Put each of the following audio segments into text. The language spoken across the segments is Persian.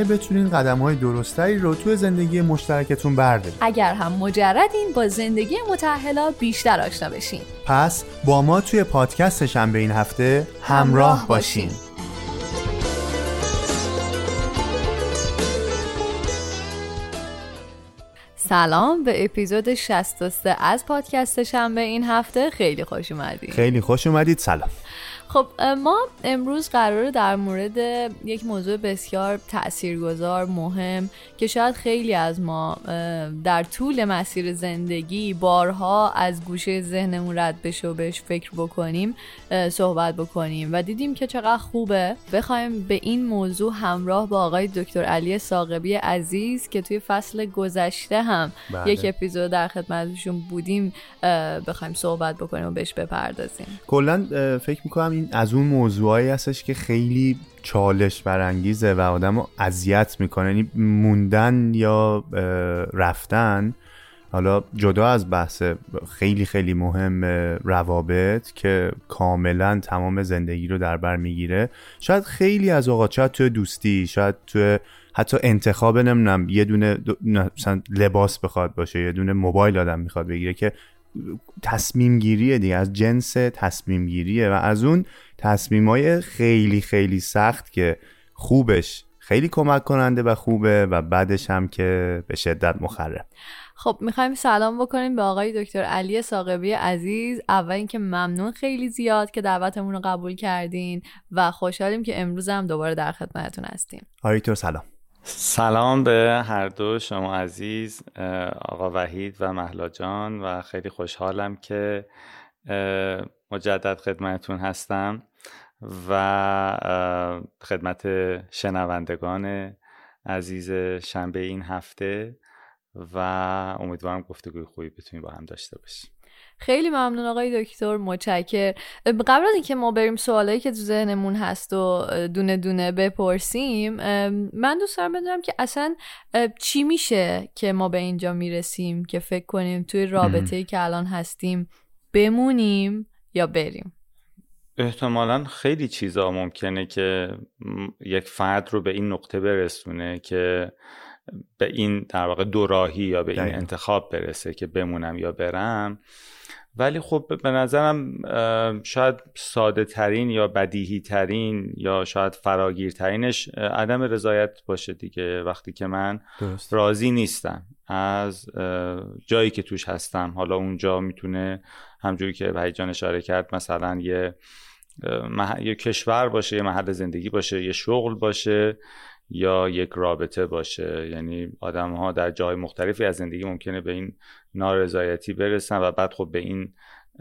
بتونین قدم های درستری رو توی زندگی مشترکتون بردارید اگر هم مجردین با زندگی متحلا بیشتر آشنا بشین. پس با ما توی پادکست شنبه این هفته همراه باشین. سلام به اپیزود 63 از پادکست شنبه این هفته. خیلی خوش اومدید خیلی خوش اومدید. سلام. خب ما امروز قراره در مورد یک موضوع بسیار تاثیرگذار مهم که شاید خیلی از ما در طول مسیر زندگی بارها از گوشه ذهنمون رد بشه و بهش فکر بکنیم صحبت بکنیم و دیدیم که چقدر خوبه بخوایم به این موضوع همراه با آقای دکتر علی ساقبی عزیز که توی فصل گذشته هم بله. یک اپیزود در خدمتشون بودیم بخوایم صحبت بکنیم و بهش بپردازیم کلا فکر می‌کنم از اون موضوعایی هستش که خیلی چالش برانگیزه و آدم رو اذیت می‌کنه. یعنی موندن یا رفتن حالا جدا از بحث خیلی خیلی مهم روابط که کاملا تمام زندگی رو در بر می‌گیره شاید خیلی از اوقات شاید توی دوستی شاید توی حتی انتخاب نمی‌دونم یه دونه مثلا لباس بخواد باشه یه دونه موبایل آدم می‌خواد بگیره که تصمیم گیریه دیگه از جنس تصمیم گیریه و از اون تصمیم های خیلی خیلی سخت که خوبش خیلی کمک کننده و خوبه و بعدش هم که به شدت مخرب. خب می‌خوایم سلام بکنیم به آقای دکتر علی ساقبی عزیز. اول اینکه ممنون خیلی زیاد که دعوتمون رو قبول کردین و خوشحالیم که امروز هم دوباره در خدمتتون هستیم. آقای دکتر سلام. سلام به هر دو شما عزیز آقا وحید و محلا جان و خیلی خوشحالم که مجدد خدمتون هستم و خدمت شنوندگان عزیز شنبه این هفته و امیدوارم گفتگوی خوبی بتونیم با هم داشته باشیم خیلی ممنون آقای دکتر متشکر. قبل از اینکه ما بریم سوالایی که تو ذهنمون هست و دونه دونه بپرسیم من دوست دارم بدونم که اصلا چی میشه که ما به اینجا می‌رسیم که فکر کنیم توی رابطه که الان هستیم بمونیم یا بریم؟ احتمالا خیلی چیزا ممکنه که یک فرد رو به این نقطه برسونه که به این در واقع دوراهی یا به این انتخاب برسه که بمونم یا برم. ولی خب به نظرم شاید ساده ترین یا بدیهی ترین یا شاید فراگیرترینش عدم رضایت باشه دیگه وقتی که من درست. راضی نیستم از جایی که توش هستم حالا اونجا می‌تونه همجوری که وحید جان اشاره کرد مثلا یه یه کشور باشه یه محل زندگی باشه یه شغل باشه یا یک رابطه باشه. یعنی آدم ها در جای مختلفی از زندگی ممکنه به این نارضایتی برسن و بعد خب به این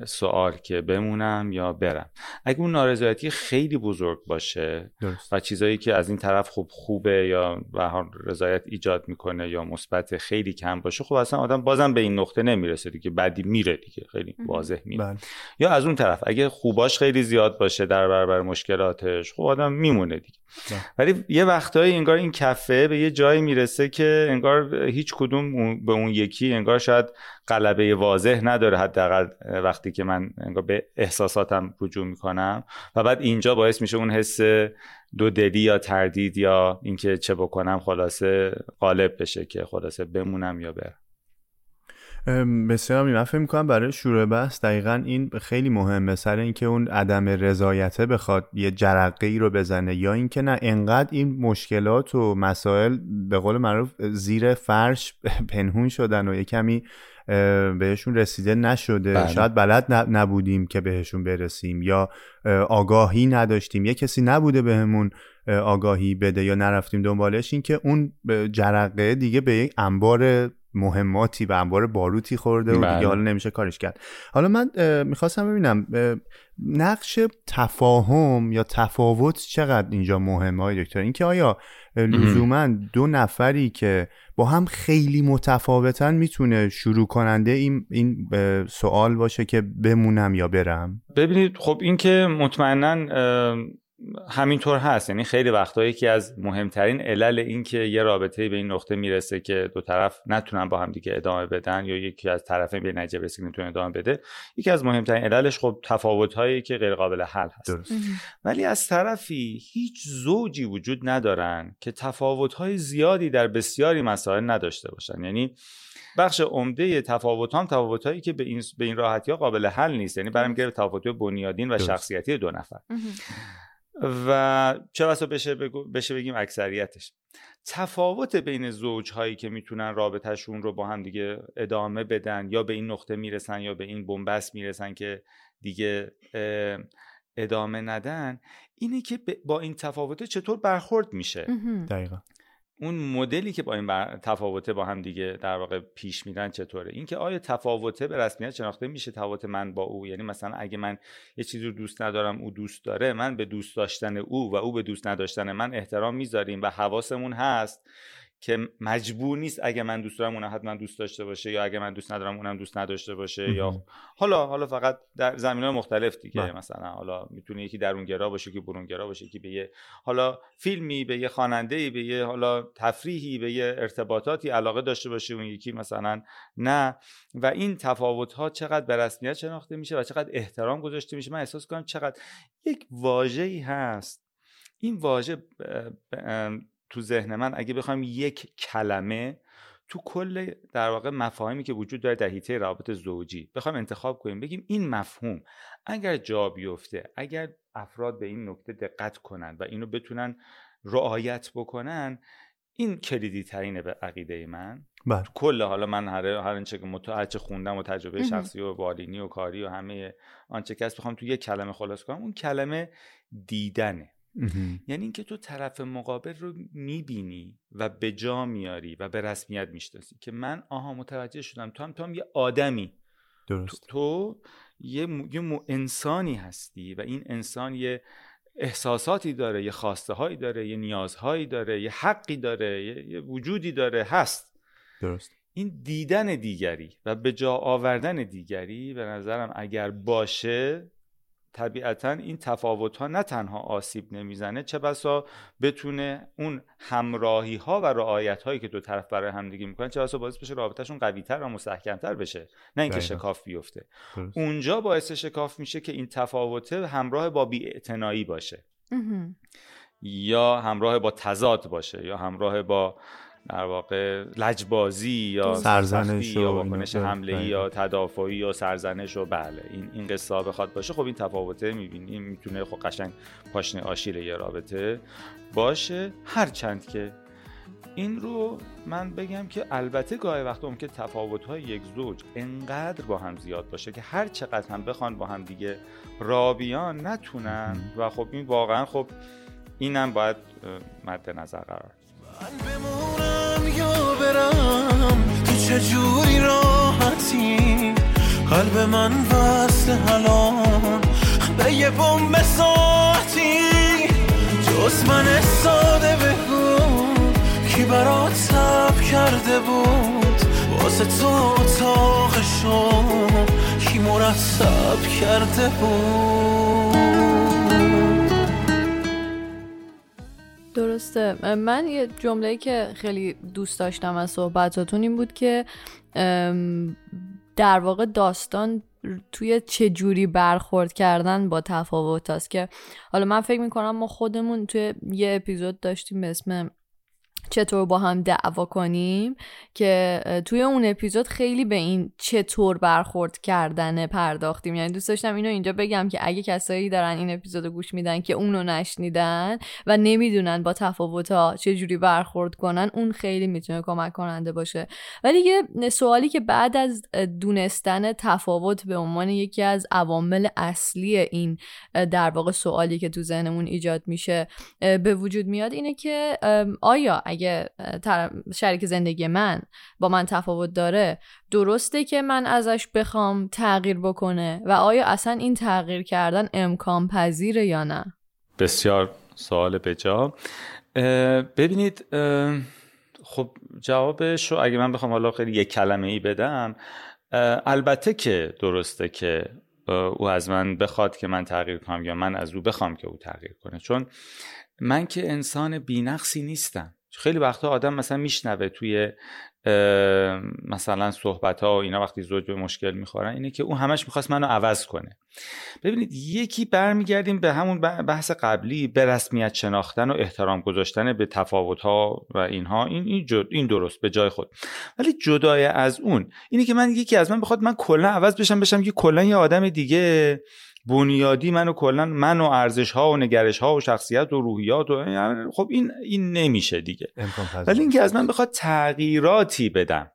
سوال که بمونم یا برم. اگه اون نارضایتی خیلی بزرگ باشه و چیزایی که از این طرف خوب خوبه یا و رضایت ایجاد می‌کنه یا مثبت خیلی کم باشه خب اصلا آدم بازم به این نقطه نمی‌رسه دیگه بعدی میره دیگه خیلی واضح میره. بله. یا از اون طرف اگه خوباش خیلی زیاد باشه در برابر مشکلاتش خب آدم میمونه دیگه. بله. ولی یه وقتایی انگار این کفه به یه جایی می‌رسه که انگار هیچ کدوم به اون یکی انگار شاید غلبه واضح نداره حداقل وقتی که من انگار به احساساتم رجوع می‌کنم. و بعد اینجا باعث میشه اون حس دو دلی یا تردید یا اینکه چه بکنم خلاصه غالب بشه که خلاصه بمونم یا برم. بسیار من فکر می‌کنم برای شروع بحث دقیقا این خیلی مهمه. سر اینکه اون عدم رضایته بخواد یه جرقه ای رو بزنه یا اینکه نه انقدر این مشکلات و مسائل به قول معروف زیر فرش پنهون شدن و یه کمی بهشون رسیده نشده. بله. شاید بلد نبودیم که بهشون برسیم یا آگاهی نداشتیم. یه کسی نبوده بهمون آگاهی بده یا نرفتیم دنبالش. این که اون جرقه دیگه به یک انبار مهماتی و انبار باروتی خورده و دیگه بله. حالا نمیشه کارش کرد. حالا من می‌خواستم ببینم نقش تفاهم یا تفاوت چقدر اینجا مهمه های دکتر؟ اینکه آیا لزوما دو نفری که با هم خیلی متفاوتن می‌تونه شروع کننده این, این سوال باشه که بمونم یا برم؟ ببینید خب این که مطمئنا همینطور هست. یعنی خیلی وقتا یکی از مهمترین علل این که یه رابطه به این نقطه می‌رسه که دو طرف نتونن با هم دیگه ادامه بدن یا یکی از طرفین به نتیجه برسه نتونه ادامه بده یکی از مهمترین عللش خب تفاوت هایی که غیر قابل حل هست. درست. ولی از طرفی هیچ زوجی وجود ندارن که تفاوت های زیادی در بسیاری مسائل نداشته باشن. یعنی بخش عمده تفاوت هم تفاوت هایی که به این به این راحتی ها قابل حل نیست. یعنی برمیگرده تفاوت بنیادین و شخصیتی دو نفر. و چه بسا بشه, بشه بگیم اکثریتش. تفاوت بین زوج هایی که می‌تونن رابطهشون رو با هم دیگه ادامه بدن یا به این نقطه می‌رسن یا به این بنبست می‌رسن که دیگه ادامه ندن اینه که با این تفاوت چطور برخورد میشه. دقیقا. اون مدلی که با این بر... تفاوته با هم دیگه در واقع پیش میرن چطوره؟ اینکه آیا تفاوته به رسمیت شناخته میشه تفاوت من با او؟ یعنی مثلا اگه من یه چیزی رو دوست ندارم او دوست داره من به دوست داشتن او و او به دوست نداشتن من احترام می‌ذاریم و حواسمون هست که مجبور نیست اگه من دوست دارم اونم حتما دوست داشته باشه یا اگه من دوست ندارم اونم دوست نداشته باشه یا حالا حالا فقط در زمین های مختلف دیگه بله. مثلا حالا می‌تونه یکی درونگرا باشه که برونگرا باشه که به یه حالا فیلمی به یه خواننده به یه حالا تفریحی به یه ارتباطاتی علاقه داشته باشه اون یکی مثلا نه. و این تفاوت ها چقدر به رسمیت شناخته میشه و چقدر احترام گذاشته میشه؟ من احساس کنم چقدر یک واژه‌ای هست. این واژه تو ذهن من اگه بخوایم یک کلمه تو کل در واقع مفاهیمی که وجود داره در حیطه روابط زوجی بخوایم انتخاب کنیم بگیم این مفهوم اگر جا بیفته اگر افراد به این نکته دقت کنند و اینو بتونن رعایت بکنن این کلیدی ترینه به عقیده من. بله. کل حالا من هر هر آنچه که متعهد خوندم و تجربه شخصی و بالینی و کاری و همه آنچه که بخوام تو یک کلمه خلاص کنم. اون کلمه دیدنه. یعنی اینکه تو طرف مقابل رو می‌بینی و به جا میاری و به رسمیت می‌شناسی که من آها متوجه شدم تو هم تو هم یه آدمی. درست. تو, تو یه, م... یه انسانی هستی و این انسان یه احساساتی داره یه خواسته هایی داره یه نیازهایی داره یه حقی داره یه, یه وجودی داره هست. درست. این دیدن دیگری و به جا آوردن دیگری به نظرم اگر باشه طبیعتا این تفاوت ها نه تنها آسیب نمی‌زنه چه بسا بتونه اون همراهی ها و رعایت هایی که دو طرف برای همدیگه می‌کنن چه بسا باعث بشه رابطهشون قوی تر و مستحکم بشه نه اینکه شکاف بیفته. اونجا باعث شکاف میشه که این تفاوت همراه با بیاعتنایی باشه. یا همراه با تضاد باشه یا همراه با در واقع لجبازی یا سرزنش یا واکنش حمله ای یا تدافعی یا سرزنش و بله این این قصه بخواد باشه. خب این تفاوته می‌بینیم می‌تونه خب قشنگ پاشنه آشیل یه رابطه باشه. هرچند که این رو من بگم که البته گاهی وقت که تفاوت های یک زوج انقدر با هم زیاد باشه که هر چقدر هم بخوان با هم دیگه رابیان نتونن. و خب این واقعا خب اینم باید مد نظر قرار برم. تو چجوری راحتی؟ قلب من وصل الان به یه بوم ساعتی جز من ساده بگو. کی برات سب کرده بود؟ واسه تو اتاقشو کی مرتب کرده بود؟ درسته. من یه جمله که خیلی دوست داشتم از صحبتاتون این بود که در واقع داستان توی چه جوری برخورد کردن با تفاوت است که حالا من فکر می‌کنم ما خودمون توی یه اپیزود داشتیم به اسم چطور با هم دعوا کنیم که توی اون اپیزود خیلی به این چطور برخورد کردن پرداختیم. یعنی دوست داشتم اینو اینجا بگم که اگه کسایی دارن این اپیزود گوش میدن که اونو نشنیدن و نمی‌دونن با تفاوت ها چجوری برخورد کنن اون خیلی می‌تونه کمک کننده باشه. ولی یه سوالی که بعد از دونستن تفاوت به عنوان یکی از عوامل اصلی این در واقع سوالی که تو ذهنمون ایجاد میشه به وجود میاد اینه که آیا شریک زندگی من با من تفاوت داره درسته که من ازش بخوام تغییر بکنه و آیا اصلا این تغییر کردن امکان پذیره یا نه؟ بسیار سوال بجا. ببینید خب جوابش رو اگه من بخوام حالا خیلی یک کلمه ای بدم البته که درسته که او از من بخواد که من تغییر کنم یا من از او بخوام که او تغییر کنه. چون من که انسان بینقصی نیستم. خیلی وقتا آدم مثلا میشنوه توی مثلا صحبت ها و اینا وقتی زوج به مشکل می‌خورن اینه که اون همش می‌خواست منو عوض کنه. ببینید یکی برمیگردیم به همون بحث قبلی به رسمیت شناختن و احترام گذاشتن به تفاوت ها و اینها. این این, این درست به جای خود. ولی جدای از اون اینه که من یکی از من بخواد من کلا عوض بشم بشم که کلا یه آدم دیگه. بنیادی منو کلا من و ارزش ها و نگرش ها و شخصیت و روحیات و خب این این نمیشه دیگه. ولی اینکه از من بخواد تغییراتی بدم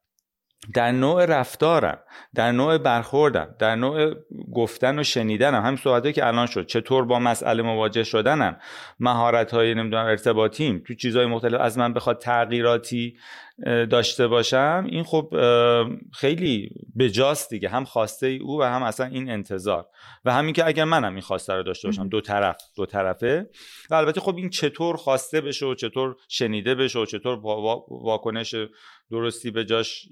در نوع رفتارم در نوع برخوردم در نوع گفتن و شنیدنم همین صحبتایی که الان شد. چطور با مسئله مواجه شدنم؟ مهارت های نمی‌دونم ارتباطیم. تو چیزهای مختلف از من بخواد تغییراتی داشته باشم این خب خیلی بجاست دیگه. هم خواسته ای او و هم اصلا این انتظار. و همین که اگر منم این خواسته رو داشته باشم. دو طرف دو طرفه. و البته خب این چطور خواسته بشه و چطور شنیده بشه و چطور واکنش درستی به جاش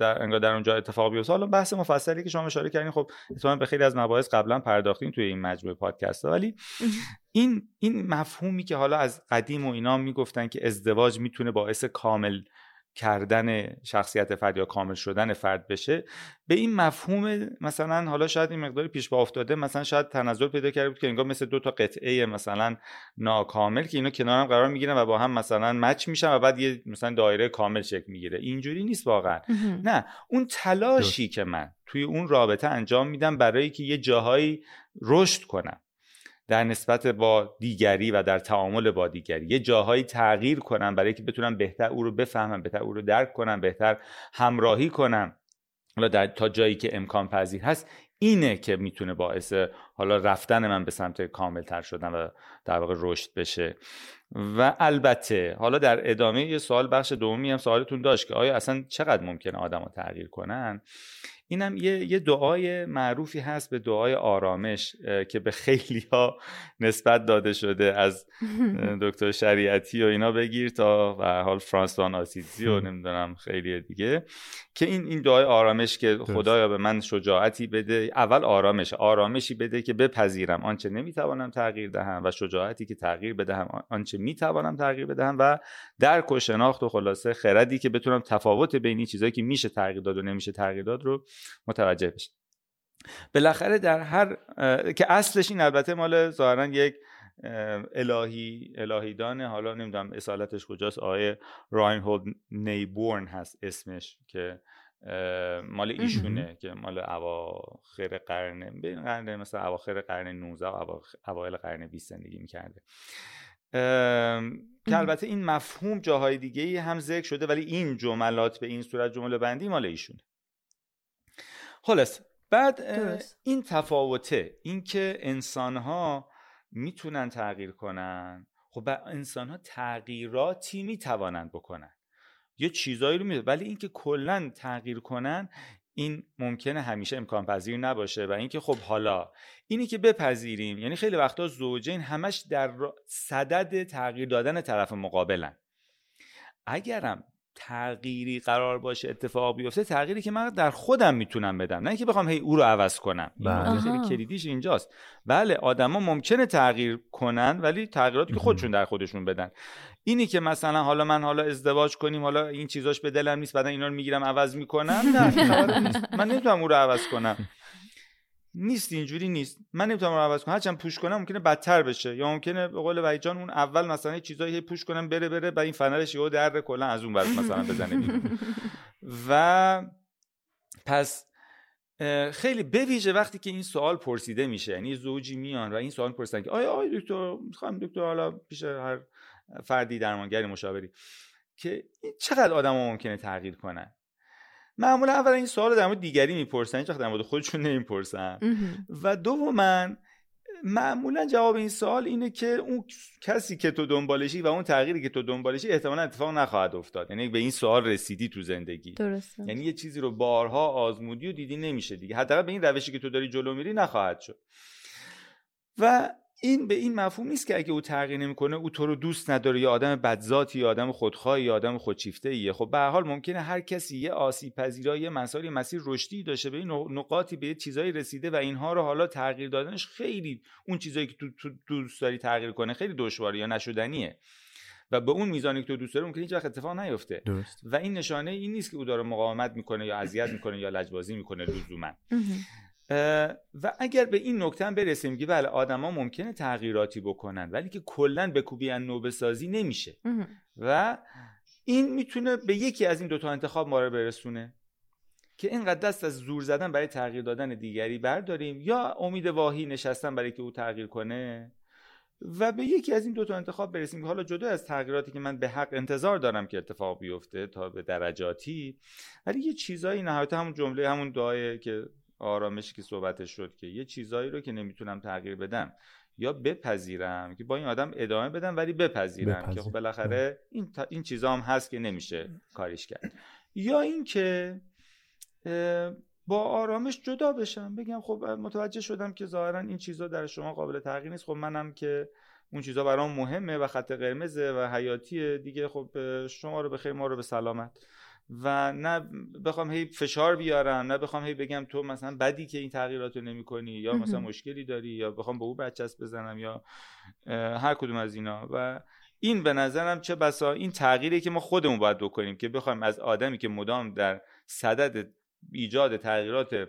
در انگار در اونجا اتفاق بیفته. حالا بحث مفصلی که شما اشاره کردین خب اتفاقا به خیلی از مباحث قبلا پرداختین توی این مجموعه پادکست ولی این این مفهومی که حالا از قدیم و اینا می‌گفتن که ازدواج می‌تونه باعث کامل کردن شخصیت فرد یا کامل شدن فرد بشه به این مفهوم مثلا حالا شاید این مقداری پیش با افتاده مثلا شاید تنزل پیدا کرده بود که انگار مثل دو تا قطعه مثلا ناکامل که اینا کنار هم قرار می‌گیرن و با هم مثلا مچ میشن و بعد یه مثلا دایره کامل شکل می‌گیره. اینجوری نیست واقعا. نه اون تلاشی که من توی اون رابطه انجام میدم برای که یه جاهایی رشد کنم. در نسبت با دیگری و در تعامل با دیگری. یه جاهایی تغییر کنم برای که بتونم بهتر او رو بفهمم بهتر او رو درک کنم بهتر همراهی کنم. حالا در تا جایی که امکان پذیر هست اینه که می‌تونه باعث حالا رفتن من به سمت کامل تر شدن و در واقع رشد بشه. و البته حالا در ادامه یه سوال بخش دومی هم سوالتون داشت که آیا اصلا چقدر ممکنه آدم رو تغییر کنن؟ اینم یه, یه دعای معروفی هست به دعای آرامش که به خیلی ها نسبت داده شده از دکتر شریعتی و اینا بگیر تا و حال فرانسوان آسیزی و نمی‌دونم خیلی دیگه. که این این دعای آرامش که خدایا به من شجاعتی بده اول آرامش آرامشی بده که بپذیرم. آنچه نمی‌توانم تغییر دهم و شجاعتی که تغییر بدهم آنچه می‌توانم تغییر بدهم و درک و شناخت و خلاصه خردی که بتونم تفاوت بین چیزایی که میشه تغییر داد و نمیشه تغییر داد رو متوجه بشه بالاخره در هر که اصلش این البته مال ظاهرا یک الهی الهیدان حالا نمی‌دونم اصالتش کجاست. آیه راینهولد نیبورن هست اسمش که مال ایشونه که مال اواخر قرن بین قرن مثلا اواخر قرن 19 و اوایل قرن 20 زندگی می‌کرده. که البته این مفهوم جاهای دیگه هم ذکر شده ولی این جملات به این صورت جمله بندی مال ایشونه. خلاص. بعد این تفاوته. اینکه انسان ها می‌تونن تغییر کنن. خب انسان ها تغییراتی می‌توانند بکنن. یه چیزایی رو میده ولی اینکه کلا تغییر کنن این ممکنه همیشه امکان پذیر نباشه. و اینکه خب حالا اینی که بپذیریم یعنی خیلی وقتا زوجین همش در صدد تغییر دادن طرف مقابلن. اگرم تغییری قرار باشه اتفاق بیفته تغییری که من در خودم می‌تونم بدم. نه اینکه بخوام هی او رو عوض کنم. بله. خیلی کلیدیش اینجاست. بله آدما ممکنه تغییر کنن ولی تغییراتی که خودشون در خودشون بدن. اینی که مثلا حالا من حالا ازدواج کنیم حالا این چیزاش به دلم نیست بعدا اینا رو می‌گیرم عوض می‌کنم نه من نمی‌تونم او رو عوض کنم. نیست اینجوری نیست. من نمی‌تونم رو عوض کنم. هرچند پوش کنم ممکنه بدتر بشه. یا ممکنه به قول جان اون اول مثلا چیزایی پوش کنم بره بره بعد این فنرش یهو در کلا از اون برات مثلا بزنه و پس خیلی بویژه وقتی که این سوال پرسیده میشه یعنی زوجی میان و این سوال پرسیدن که آیا آیا دکتر می‌خوام دکتر حالا پیش هر فردی درمانگری مشاوری که چقدر آدم ممکنه تغییر کنن؟ معمولا اول این سوال در مورد دیگری می‌پرسن هیچ در مورد خودشون نمی‌پرسن. و دوما معمولا جواب این سوال اینه که اون کسی که تو دنبالشی و اون تغییری که تو دنبالشی احتمالا اتفاق نخواهد افتاد. یعنی به این سوال رسیدی تو زندگی. درسته. یعنی یه چیزی رو بارها آزمودی و دیدی نمیشه دیگه. حداقل به این روشی که تو داری جلو میری نخواهد شد. و این به این مفهوم نیست که اگه او تغییر نمی‌کنه او تو رو دوست نداره یا آدم بدذاتی یا آدم خودخواهی یا آدم خودشیفته ایه خب به حال ممکنه هر کسی یه آسیب پذیرایی یه مسائلی مسیر رشدی داشته به این نقاطی به چیزایی رسیده و اینها رو حالا تغییر دادنش خیلی اون چیزایی که تو, تو دوست داری تغییر کنه خیلی دشواره یا نشدنیه. و به اون میزانی که تو دوست داری ممکنه هیچ وقت اتفاق نیفته. درست. و این نشانه این نیست که او داره مقاومت می‌کنه یا اذیت می‌کنه یا لجبازی می‌کنه لزوما. و اگر به این نکته هم برسیم که بله آدما ممکنه تغییراتی بکنن ولی که کلا به کوبی نوبه سازی نمیشه. و این می‌تونه به یکی از این دوتا انتخاب ما رو برسونه که اینقدر دست از زور زدن برای تغییر دادن دیگری برداریم یا امید واهی نشستن برای که او تغییر کنه. و به یکی از این دوتا انتخاب برسیم که حالا جدا از تغییراتی که من به حق انتظار دارم که اتفاق بیفته تا به درجاتی ولی یه چیزایی نهایتا همون جمله همون دعایه که آرامشی که صحبتش شد که یه چیزایی رو که نمی‌تونم تغییر بدم یا بپذیرم که با این آدم ادامه بدم ولی بپذیرم که خب بالاخره این, این چیزا هم هست که نمیشه کاریش کرد. یا اینکه با آرامش جدا بشم بگم خب متوجه شدم که ظاهرا این چیزا در شما قابل تغییر نیست. خب منم که اون چیزا برام مهمه و خط قرمزه و حیاتیه. دیگه خب شما رو به خیر ما رو به سلامت. و نه بخوام هی فشار بیارم نه بخوام هی بگم تو مثلا بدی که این تغییرات رو نمی کنی یا مثلا مشکلی داری یا بخوام به او بچسب بزنم یا هر کدوم از اینا. و این به نظرم چه بسا این تغییری که ما خودمون باید بکنیم که بخوایم از آدمی که مدام در صدد ایجاد تغییرات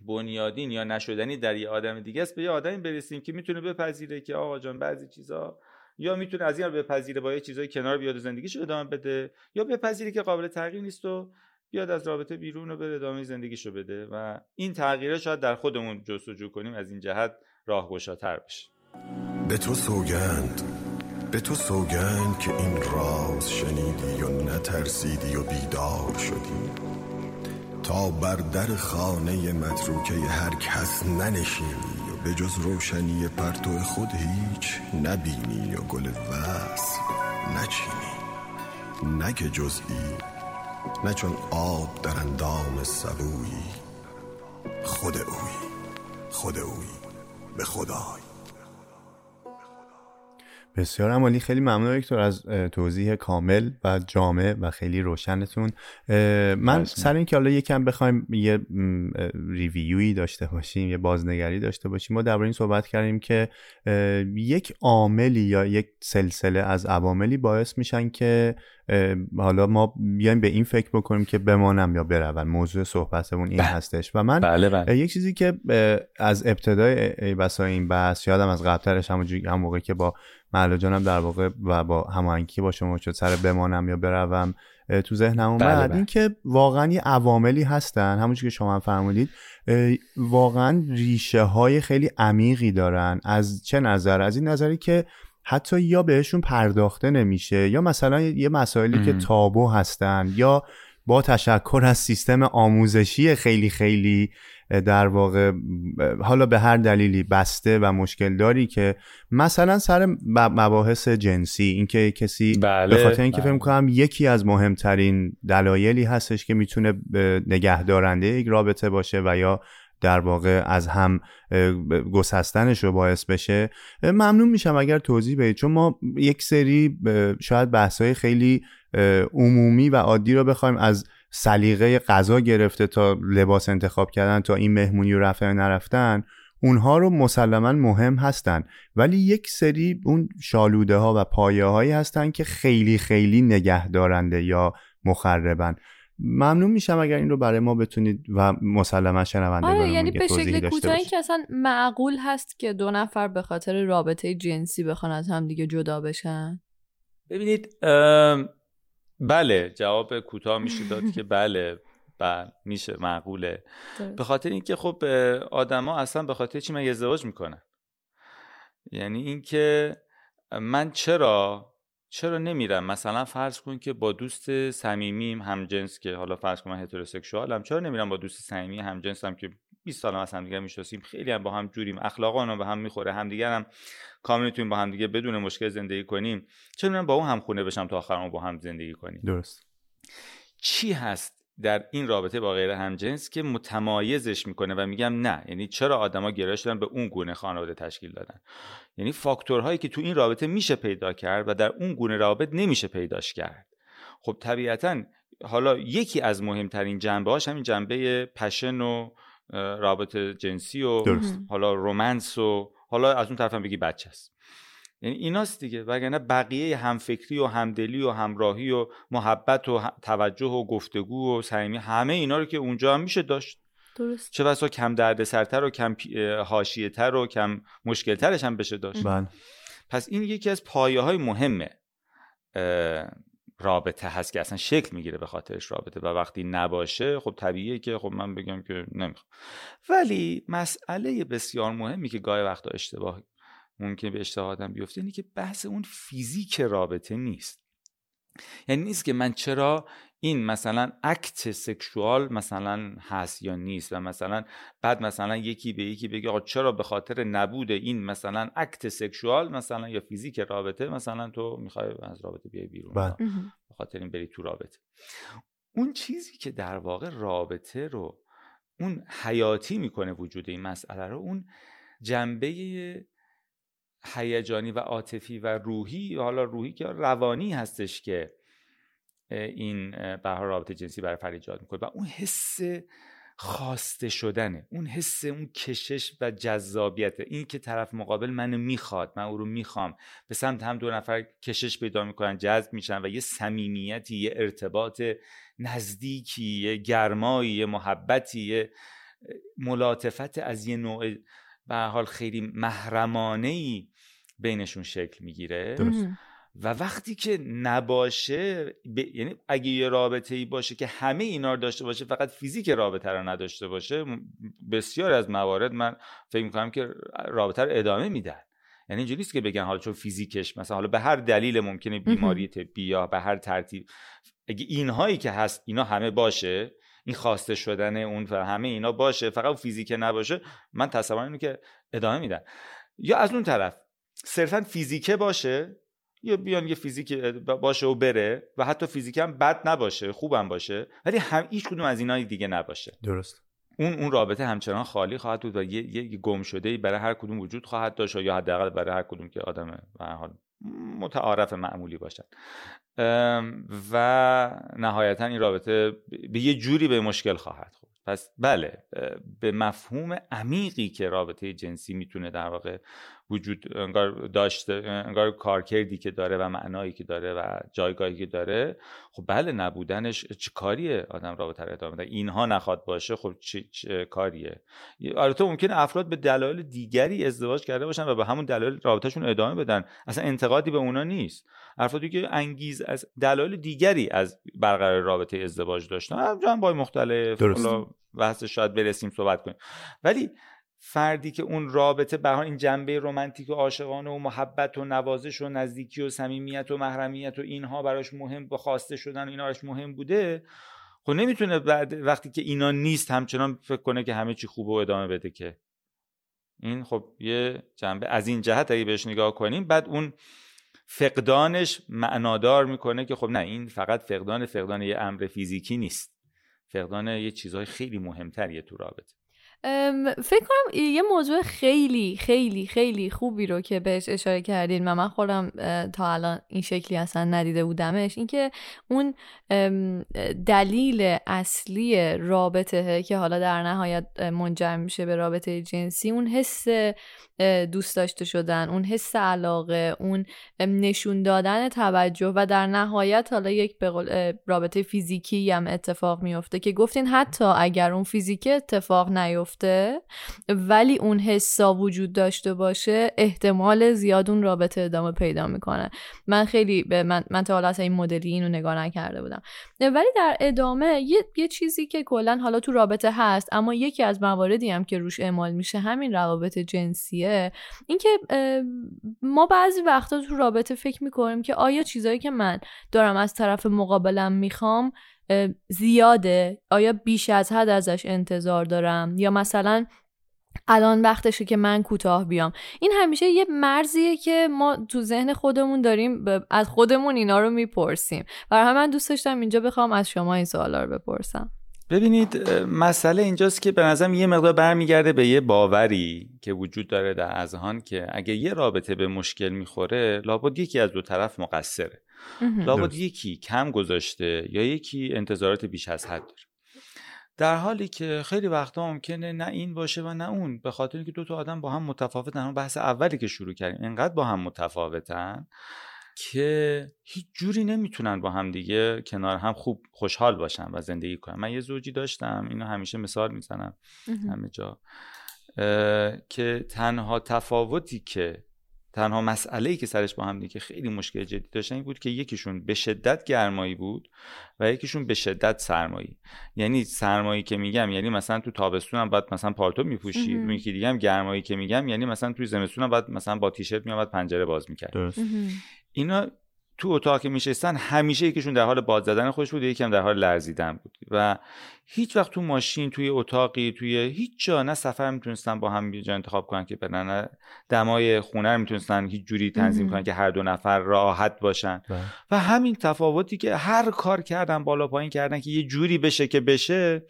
بنیادین یا نشدنی در یه آدم دیگه است به یه آدمی برسیم که می‌تونه بپذیره که آقا جان بعضی چیزا یا می‌تونه از این بپذیره با یه چیزای کنار بیاد و زندگیشو ادامه بده یا بپذیره که قابل تغییر نیست و بیاد از رابطه بیرون و بره ادامه زندگیشو بده و این تغییره شاید در خودمون جستجو کنیم از این جهت راهگشاتر بشه. به تو سوگند به تو سوگند که این راز شنیدی و نترسیدی و بیدار شدی. تا بر در خانه متروکه هر کس ننشینی به جز روشنی پرتو خود هیچ نبینی و گل وصل نچینی. نه که جزئی نه چون آب در اندام سبویی. خود اوی خود اوی به خدای. بسیار عمالی. خیلی ممنون دکتر از توضیح کامل و جامع و خیلی روشنتون. من سر اینکه حالا یکم بخوایم یه ریویوی داشته باشیم یه بازنگری داشته باشیم ما درباره این صحبت کردیم که یک عاملی یا یک سلسله از عواملی باعث میشن که حالا ما بیایم به این فکر بکنیم که بمانم یا برون موضوع صحبتمون این بله. هستش. و من بله بله. یک چیزی که از ابتدای بسای این بحث یادم از قبلترش هم موقعی که با معلا جانم در واقع و با هماهنگی با شما شد سر بمانم یا بروم تو ذهنم اومد. بله بله. این که واقعا یه عواملی هستن همونجور که شما هم فرمودید واقعا ریشه های خیلی عمیقی دارن. از چه نظر؟ از این نظری که حتی یا بهشون پرداخته نمیشه یا مثلا یه مسائلی که تابو هستن یا با تشکر از سیستم آموزشی خیلی خیلی در واقع حالا به هر دلیلی بسته و مشکل داری که مثلا سر مباحث جنسی اینکه کسی بله، به خاطر اینکه بله. فکر کنم یکی از مهمترین دلایلی هستش که می‌تونه نگهدارنده یک رابطه باشه و یا در واقع از هم گسستنش رو باعث بشه ممنون میشم اگر توضیح بدید چون ما یک سری شاید بحثای خیلی عمومی و عادی رو بخوایم از سلیقه غذا گرفته تا لباس انتخاب کردن تا این مهمونی رو رفتن نرفتن اونها رو مسلما مهم هستن. ولی یک سری اون شالوده ها و پایه هایی هستن که خیلی خیلی نگه دارنده یا مخربن. ممنون میشم اگر این رو برای ما بتونید و مسلما شنونده آره یعنی به شکل کوتاهی که اصلا معقول هست که دو نفر به خاطر رابطه جنسی بخوان از هم دیگه جدا بشن؟ ببینید بله جواب کوتاه میشه داد که بله بله میشه معقوله. به خاطر اینکه خب آدما اصلا به خاطر چی من ازدواج می‌کنن؟ یعنی اینکه من چرا چرا نمیرم؟ مثلا فرض کن که با دوست صمیمیم هم جنس که حالا فرض کن من هتروسکسوالم چرا نمیرم با دوست صمیمی هم جنسم که 20 سال هم هم دیگه می‌شناسیم. خیلی هم با هم جوریم. اخلاقا به هم می‌خوره. همدیگه هم کامل می‌تونیم با هم دیگه بدون مشکل زندگی کنیم. چه با اون هم خونه بشم تا آخر با هم زندگی کنیم. درست. چی هست در این رابطه با غیر همجنس که متمایزش می‌کنه و میگم نه؟ یعنی چرا آدما گرایش دارن به اون گونه خانواده تشکیل دادن؟ یعنی فاکتورهایی که تو این رابطه میشه پیدا کرد و در اون گونه رابط نمیشه پیداش کرد. خب طبیعتا حالا یکی از مهمترین جنبه هاش همین جنبه پشن و رابطه جنسی و درست. حالا رومنس و حالا از اون طرف هم بگی بچه است. یعنی ایناست دیگه وگرنه بقیه همفکری و همدلی و همراهی و محبت و توجه و گفتگو و صمیمی همه اینا رو که اونجا هم میشه داشت. درست. چه بسا کم دردسرتر و کم حاشیه تر و کم مشکل ترش هم بشه داشت. بله. پس این یکی از پایه های مهمه رابطه هست که اصلا شکل می‌گیره به خاطرش رابطه و وقتی نباشه خب طبیعیه که خب من بگم که نمی‌خوام. ولی مسئله بسیار مهمی که گاهی وقتا اشتباه ممکن به اشتباه آدم بیفته اینه که بحث اون فیزیک رابطه نیست. یعنی نیست که من چرا این مثلا اکت سکشوال مثلا هست یا نیست و مثلا بعد مثلا یکی به یکی بگه آقا چرا به خاطر نبود این مثلا اکت سکشوال مثلا یا فیزیک رابطه مثلا تو می‌خوای از رابطه بیای بیرون بله. به خاطر این بری تو رابطه اون چیزی که در واقع رابطه رو اون حیاتی می‌کنه وجود این مسئله رو اون جنبه هیجانی و عاطفی و روحی حالا روحی که روانی هستش که این به رابطه جنسی برای فرد ایجاد می‌کنه و اون حس خواسته شدنه اون حس اون کشش و جذابیت این که طرف مقابل منو می‌خواد من او رو می‌خوام. به سمت هم دو نفر کشش پیدا می‌کنن جذب میشن و یه صمیمیتی یه ارتباط نزدیکی یه گرمایی یه محبتی یه ملاطفت از یه نوع به حال خیلی محرمانه ای بینشون شکل می‌گیره. و وقتی که نباشه یعنی اگه یه رابطه ای باشه که همه اینا رو داشته باشه فقط فیزیک رابطه رو نداشته باشه بسیار از موارد من فکر می‌کنم که رابطه رو ادامه میدن یعنی اینجوری نیست که بگن حالا چون فیزیکش مثلا حالا به هر دلیل ممکنه بیماری طبی یا به هر ترتیب اگه اینهایی که هست اینا همه باشه این خواسته شدن اون و همه اینا باشه فقط فیزیک نباشه من تصور اینه که ادامه میدن یا از اون طرف صرفا فیزیکه باشه یا بیان یه فیزیک باشه و بره و حتی فیزیک هم بد نباشه خوبم باشه ولی هم هیچ کدوم از اینا دیگه نباشه. درست. اون اون رابطه همچنان خالی خواهد بود و یه, یه گم شده برای هر کدوم وجود خواهد داشت یا حداقل برای هر کدوم که آدم به حال متعارف معمولی باشن و نهایتا این رابطه به یه جوری به مشکل خواهد خورد. پس بله به مفهوم عمیقی که رابطه جنسی می‌تونه در واقع وجود انگار داشته انگار کارکردی که داره و معنایی که داره و جایگاهی که داره خب بله نبودنش چه کاریه آدم رابطه رو ادامه بده اینها نخواد باشه خب چه, چه کاریه؟ البته ممکنه افراد به دلایل دیگری ازدواج کرده باشن و به همون دلایل رابطهشون ادامه بدن. اصلا انتقادی به اونا نیست. افرادی که انگیز از دلایل دیگری از برقرار رابطه ازدواج داشتن. جنبه مختلف. بحث شاید برسیم صحبت کنیم. ولی فردی که اون رابطه به این جنبه رمانتیک و عاشقانه و محبت و نوازش و نزدیکی و صمیمیت و محرمیت و اینها براش مهم با خواسته شدن اینا براش مهم بوده خب نمی‌تونه بعد وقتی که اینا نیست همچنان فکر کنه که همه چی خوبه و ادامه بده که. این خب یه جنبه از این جهت اگه بهش نگاه کنیم بعد اون فقدانش معنادار می‌کنه که خب نه این فقط فقدان فقدان یه امر فیزیکی نیست. فقدان یه چیزهای خیلی مهمتریه تو رابطه. فکر کنم یه موضوع خیلی خیلی خیلی خوبی رو که بهش اشاره کردین و من خودم تا الان این شکلی اصلا ندیده بودمش اینکه اون دلیل اصلی رابطه که حالا در نهایت منجر میشه به رابطه جنسی اون حس دوست داشته شدن اون حس علاقه اون نشون دادن توجه و در نهایت حالا یک رابطه فیزیکی هم اتفاق میفته که گفتین حتی اگر اون فیزیکی اتفاق نیفته ولی اون حسا وجود داشته باشه احتمال زیاد اون رابطه ادامه پیدا می‌کنه. من خیلی به من, من تا حالا این مدلی اینو نگاه نکرده بودم. ولی در ادامه یه, یه چیزی که کلا حالا تو رابطه هست اما یکی از مواردی هم که روش اعمال میشه همین روابط جنسی اینکه ما بعضی وقتا تو رابطه فکر می‌کنیم که آیا چیزایی که من دارم از طرف مقابلم می‌خوام زیاده؟ آیا بیش از حد ازش انتظار دارم؟ یا مثلا الان وقتشه که من کوتاه بیام؟ این همیشه یه مرزیه که ما تو ذهن خودمون داریم از خودمون اینا رو می‌پرسیم. برای من دوست داشتم اینجا بخوام از شما این سوالا رو بپرسم. ببینید مسئله اینجاست که به نظرم یه مقدار برمیگرده به یه باوری که وجود داره در اذهان که اگه یه رابطه به مشکل می‌خوره لابد یکی از دو طرف مقصره. لابد یکی کم گذاشته یا یکی انتظارات بیش از حد داره. در حالی که خیلی وقتا ممکنه نه این باشه و نه اون به خاطر اینکه دو تا آدم با هم متفاوتن. اون بحث اولی که شروع کردیم انقدر با هم متفاوتن که هیچ جوری نمی‌تونن با هم دیگه کنار هم خوب خوشحال باشن و زندگی کنن. من یه زوجی داشتم اینو همیشه مثال می‌زنم همه جا. که تنها تفاوتی که تنها مسئله ای که سرش با هم دیگه خیلی مشکل جدی داشتن این بود که یکیشون به شدت گرمایی بود و یکیشون به شدت سرمایی. یعنی سرمایی که میگم یعنی مثلا تو تابستون هم باید مثلا پالتو میپوشی اون یکی دیگه هم گرمایی که میگم یعنی مثلا تو زمستون هم باید مثلا با تیشرت میاد پنجره باز می‌کرد. اینا تو اتاق که میشستن همیشه یکیشون در حال باد زدن خوش بود یکم در حال لرزیدن بود. و هیچ وقت تو ماشین توی اتاقی توی هیچ جا نه سفر می‌تونستن با هم جا انتخاب کنن که برن دمای خونه رو می‌تونستن هیچ جوری تنظیم کنن که هر دو نفر راحت باشن. بله. و همین تفاوتی که هر کار کردن بالا پایین کردن که یه جوری بشه که بشه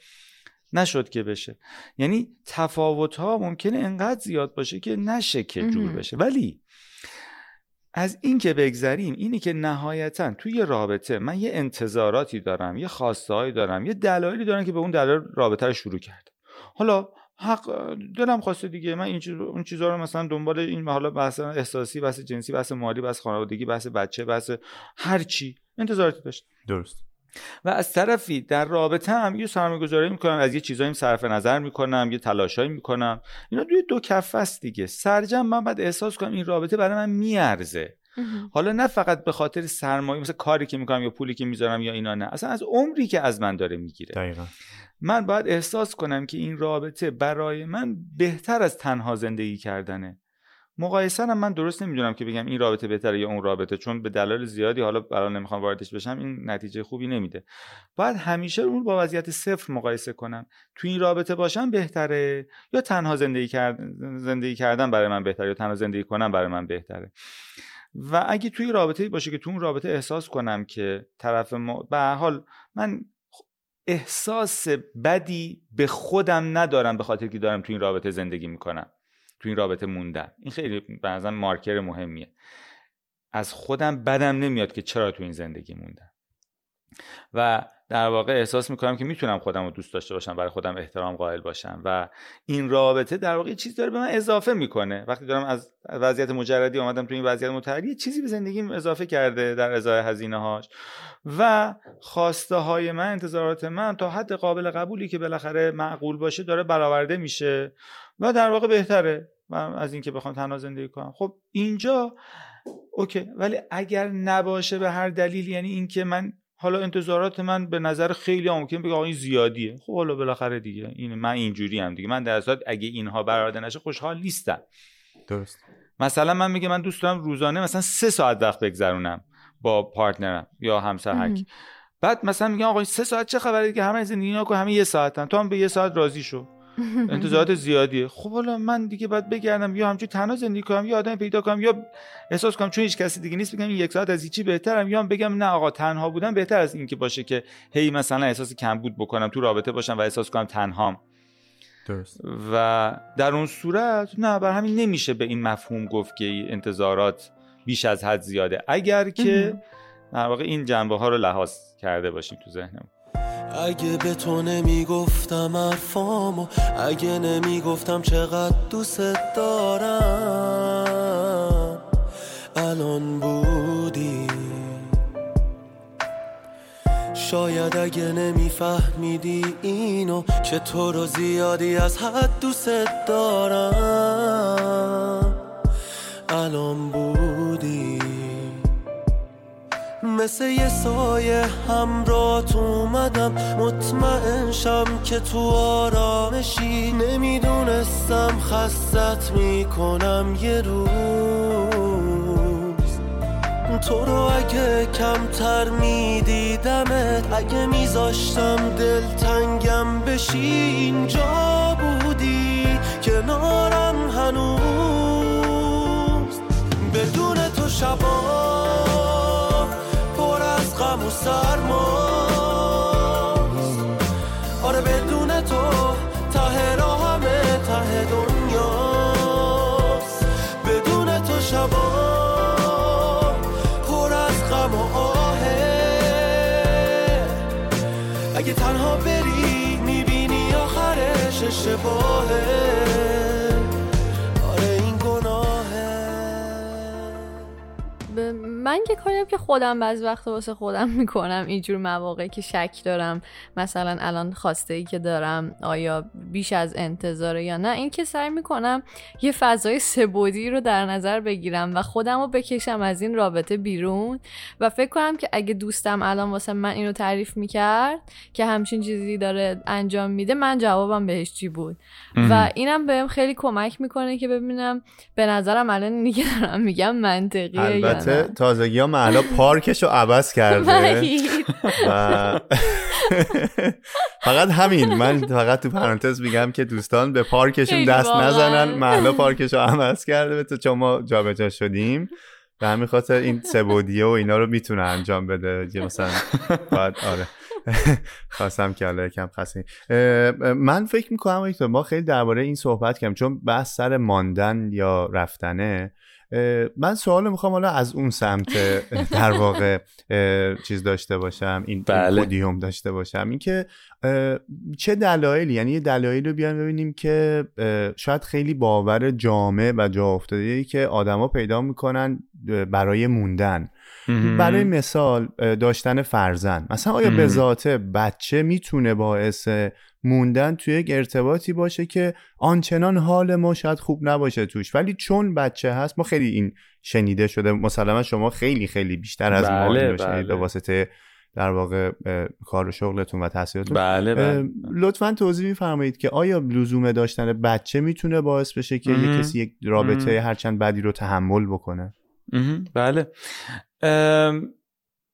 نشد که بشه. یعنی تفاوت ها ممکنه انقدر زیاد باشه که نشه که جور بشه. ولی از این که بگذریم اینی که نهایتا توی رابطه من یه انتظاراتی دارم یه خواستهایی دارم یه دلایلی دارم که به اون دلایل رابطه رو شروع کرد حالا حق دلم خواسته دیگه من این اون چیزا رو مثلا دنبال این حالا بحث احساسی بحث جنسی بحث مالی بحث خانوادگی بحث بچه بحث هر چی انتظاراتی داشت درست. و از طرفی در رابطه هم یه سرمایه گذاری می‌کنم از یه چیزایی صرف نظر می‌کنم یه تلاشایی می‌کنم. اینا دوی دو کف است دیگه. سرجم من باید احساس کنم این رابطه برای من میارزه. حالا نه فقط به خاطر سرمایه مثل کاری که می‌کنم یا پولی که می‌ذارم یا اینا نه. اصلا از عمری که از من داره می‌گیره. دقیقا. من باید احساس کنم که این رابطه برای من بهتر از تنها زندگی کردنه. مقایسه من درست نمی‌دونم که بگم این رابطه بهتره یا اون رابطه چون به دلایل زیادی حالا برای نمی‌خوام واردش بشم این نتیجه خوبی نمیده. باید همیشه اون با وضعیت صفر مقایسه کنم. تو این رابطه باشم بهتره یا تنها زندگی, کرد... زندگی کردن برای من بهتره یا تنها زندگی کنم برای من بهتره؟ و اگه توی رابطه باشه که تو اون رابطه احساس کنم که طرف ما به حال من احساس بدی به خودم ندارم به خاطر که دارم تو این رابطه زندگی می‌کنم. تو این رابطه موندن این خیلی بعضا مارکر مهمیه. از خودم بدم نمیاد که چرا تو این زندگی موندم. و در واقع احساس می‌کنم که می‌تونم خودم رو دوست داشته باشم برای خودم احترام قائل باشم. و این رابطه در واقع چیز داره به من اضافه می‌کنه. وقتی دارم از وضعیت مجردی آمدم تو این وضعیت یه چیزی به زندگیم اضافه کرده در ازای هزینه هاش و خواسته های من انتظارات من تا حد قابل قبولی که بالاخره معقول باشه داره برآورده میشه و در واقع بهتره. از اینکه بخوام تنها زندگی کنم. خب اینجا اوکی ولی اگر نباشه به هر دلیل یعنی اینکه من حالا انتظارات من به نظر خیلی ممکن بگه آقا این زیادیه. خب حالا بالاخره دیگه این من اینجوری هم دیگه. من در اصل اگه اینها برآورده نشه خوشحال نیستم. درست. مثلا من میگه من دوست دارم روزانه مثلا سه ساعت وقت بگذرونم با پارتنرم یا همسر هک بعد مثلا میگم آقا سه ساعت چه خبره دیگه؟ همه زندگی نکن همه یه ساعتن. تو هم به یه ساعت راضی شو. انتظارات زیادیه. خب حالا من دیگه باید بگردم یا همچون تنها زندگی کنم یا آدم پیدا کنم یا احساس کنم چون هیچ کسی دیگه نیست بگم این یک ساعت از هیچی بهترم یا بگم نه آقا تنها بودن بهتر از این که باشه که هی مثلا احساس کمبود بکنم تو رابطه باشم و احساس کنم تنهام. درست. و در اون صورت نه بر همین نمیشه به این مفهوم گفت که انتظارات بیش از حد زیاده. اگر که در واقع این جنبه ها رو لحاظ کرده باشیم تو ذهنمون. اگه به تو نمی‌گفتم حرفامو اگه نمی‌گفتم چقدر دوست دارم الان بودی. شاید اگه نمیفهمیدی اینو که تو رو زیادی از حد دوست دارم الان بودی مثل یه سایه همراه اومدم. مطمئن شم که تو آرامشی. نمی‌دونستم خستت می‌کنم یه روز. تو رو اگه کمتر میدیدمت اگه میذاشتم دل تنگم بشی اینجا بودی. کنارم هنوز. بدون تو شبا پر غم و سرما آره بدون تو ته همه ته دنیاست. بدون تو شبا پر از غم و آهه. اگه تنها بری می‌بینی آخرش اشتباهه. من که کاریم که خودم بعض وقت واسه خودم می‌کنم. اینجور مواقع که شک دارم. مثلا الان خواسته ای که دارم آیا بیش از انتظاره یا نه؟ این که سعی می‌کنم یه فضای سبودی رو در نظر بگیرم و خودم رو بکشم از این رابطه بیرون و فکر کنم که اگه دوستم الان واسه من اینو تعریف می‌کرد که همچین چیزی داره انجام میده من جوابم بهش چی بود؟ و اینم بهم خیلی کمک می‌کنه که ببینم به نظرم الان اینی که دارم میگم منطقیه البته تازگی ها محلا پارکش رو عوض کرده. و فقط همین. من فقط تو پرانتز میگم که دوستان به پارکشون دست نزنن. محلا پارکش رو عوض کرده. تو چون ما جابجا شدیم. به همین خاطر این سبودیه و اینا رو می‌تونه انجام بده. مثلا باید آره. خواستم که حالا یکم خاصی من فکر می‌کنم ما خیلی درباره این صحبت کردیم. چون بحث سر ماندن یا رفتنه. من سوال می‌خوام حالا از اون سمت در واقع چیز داشته باشم این بله. پودیوم داشته باشم. اینکه چه دلایلی یعنی یه دلایلی رو بیان ببینیم که شاید خیلی باور جامع و جا افتاده که آدما پیدا می‌کنن برای موندن. برای مثال داشتن فرزند. مثلا آیا به ذاته بچه می‌تونه باعث موندن توی یک ارتباطی باشه که آنچنان حال ما شاید خوب نباشه توش. ولی چون بچه هست ما خیلی این شنیده شده. مسلما شما خیلی خیلی بیشتر از ما بله، بله. به واسطه در واقع کار و شغلتون و تحصیلاتون. بله, بله. لطفا توضیح میفرمایید که آیا لزوم داشتن بچه می‌تونه باعث بشه که یه کسی یک رابطه هرچند بدی رو تحمل بکنه؟ بله.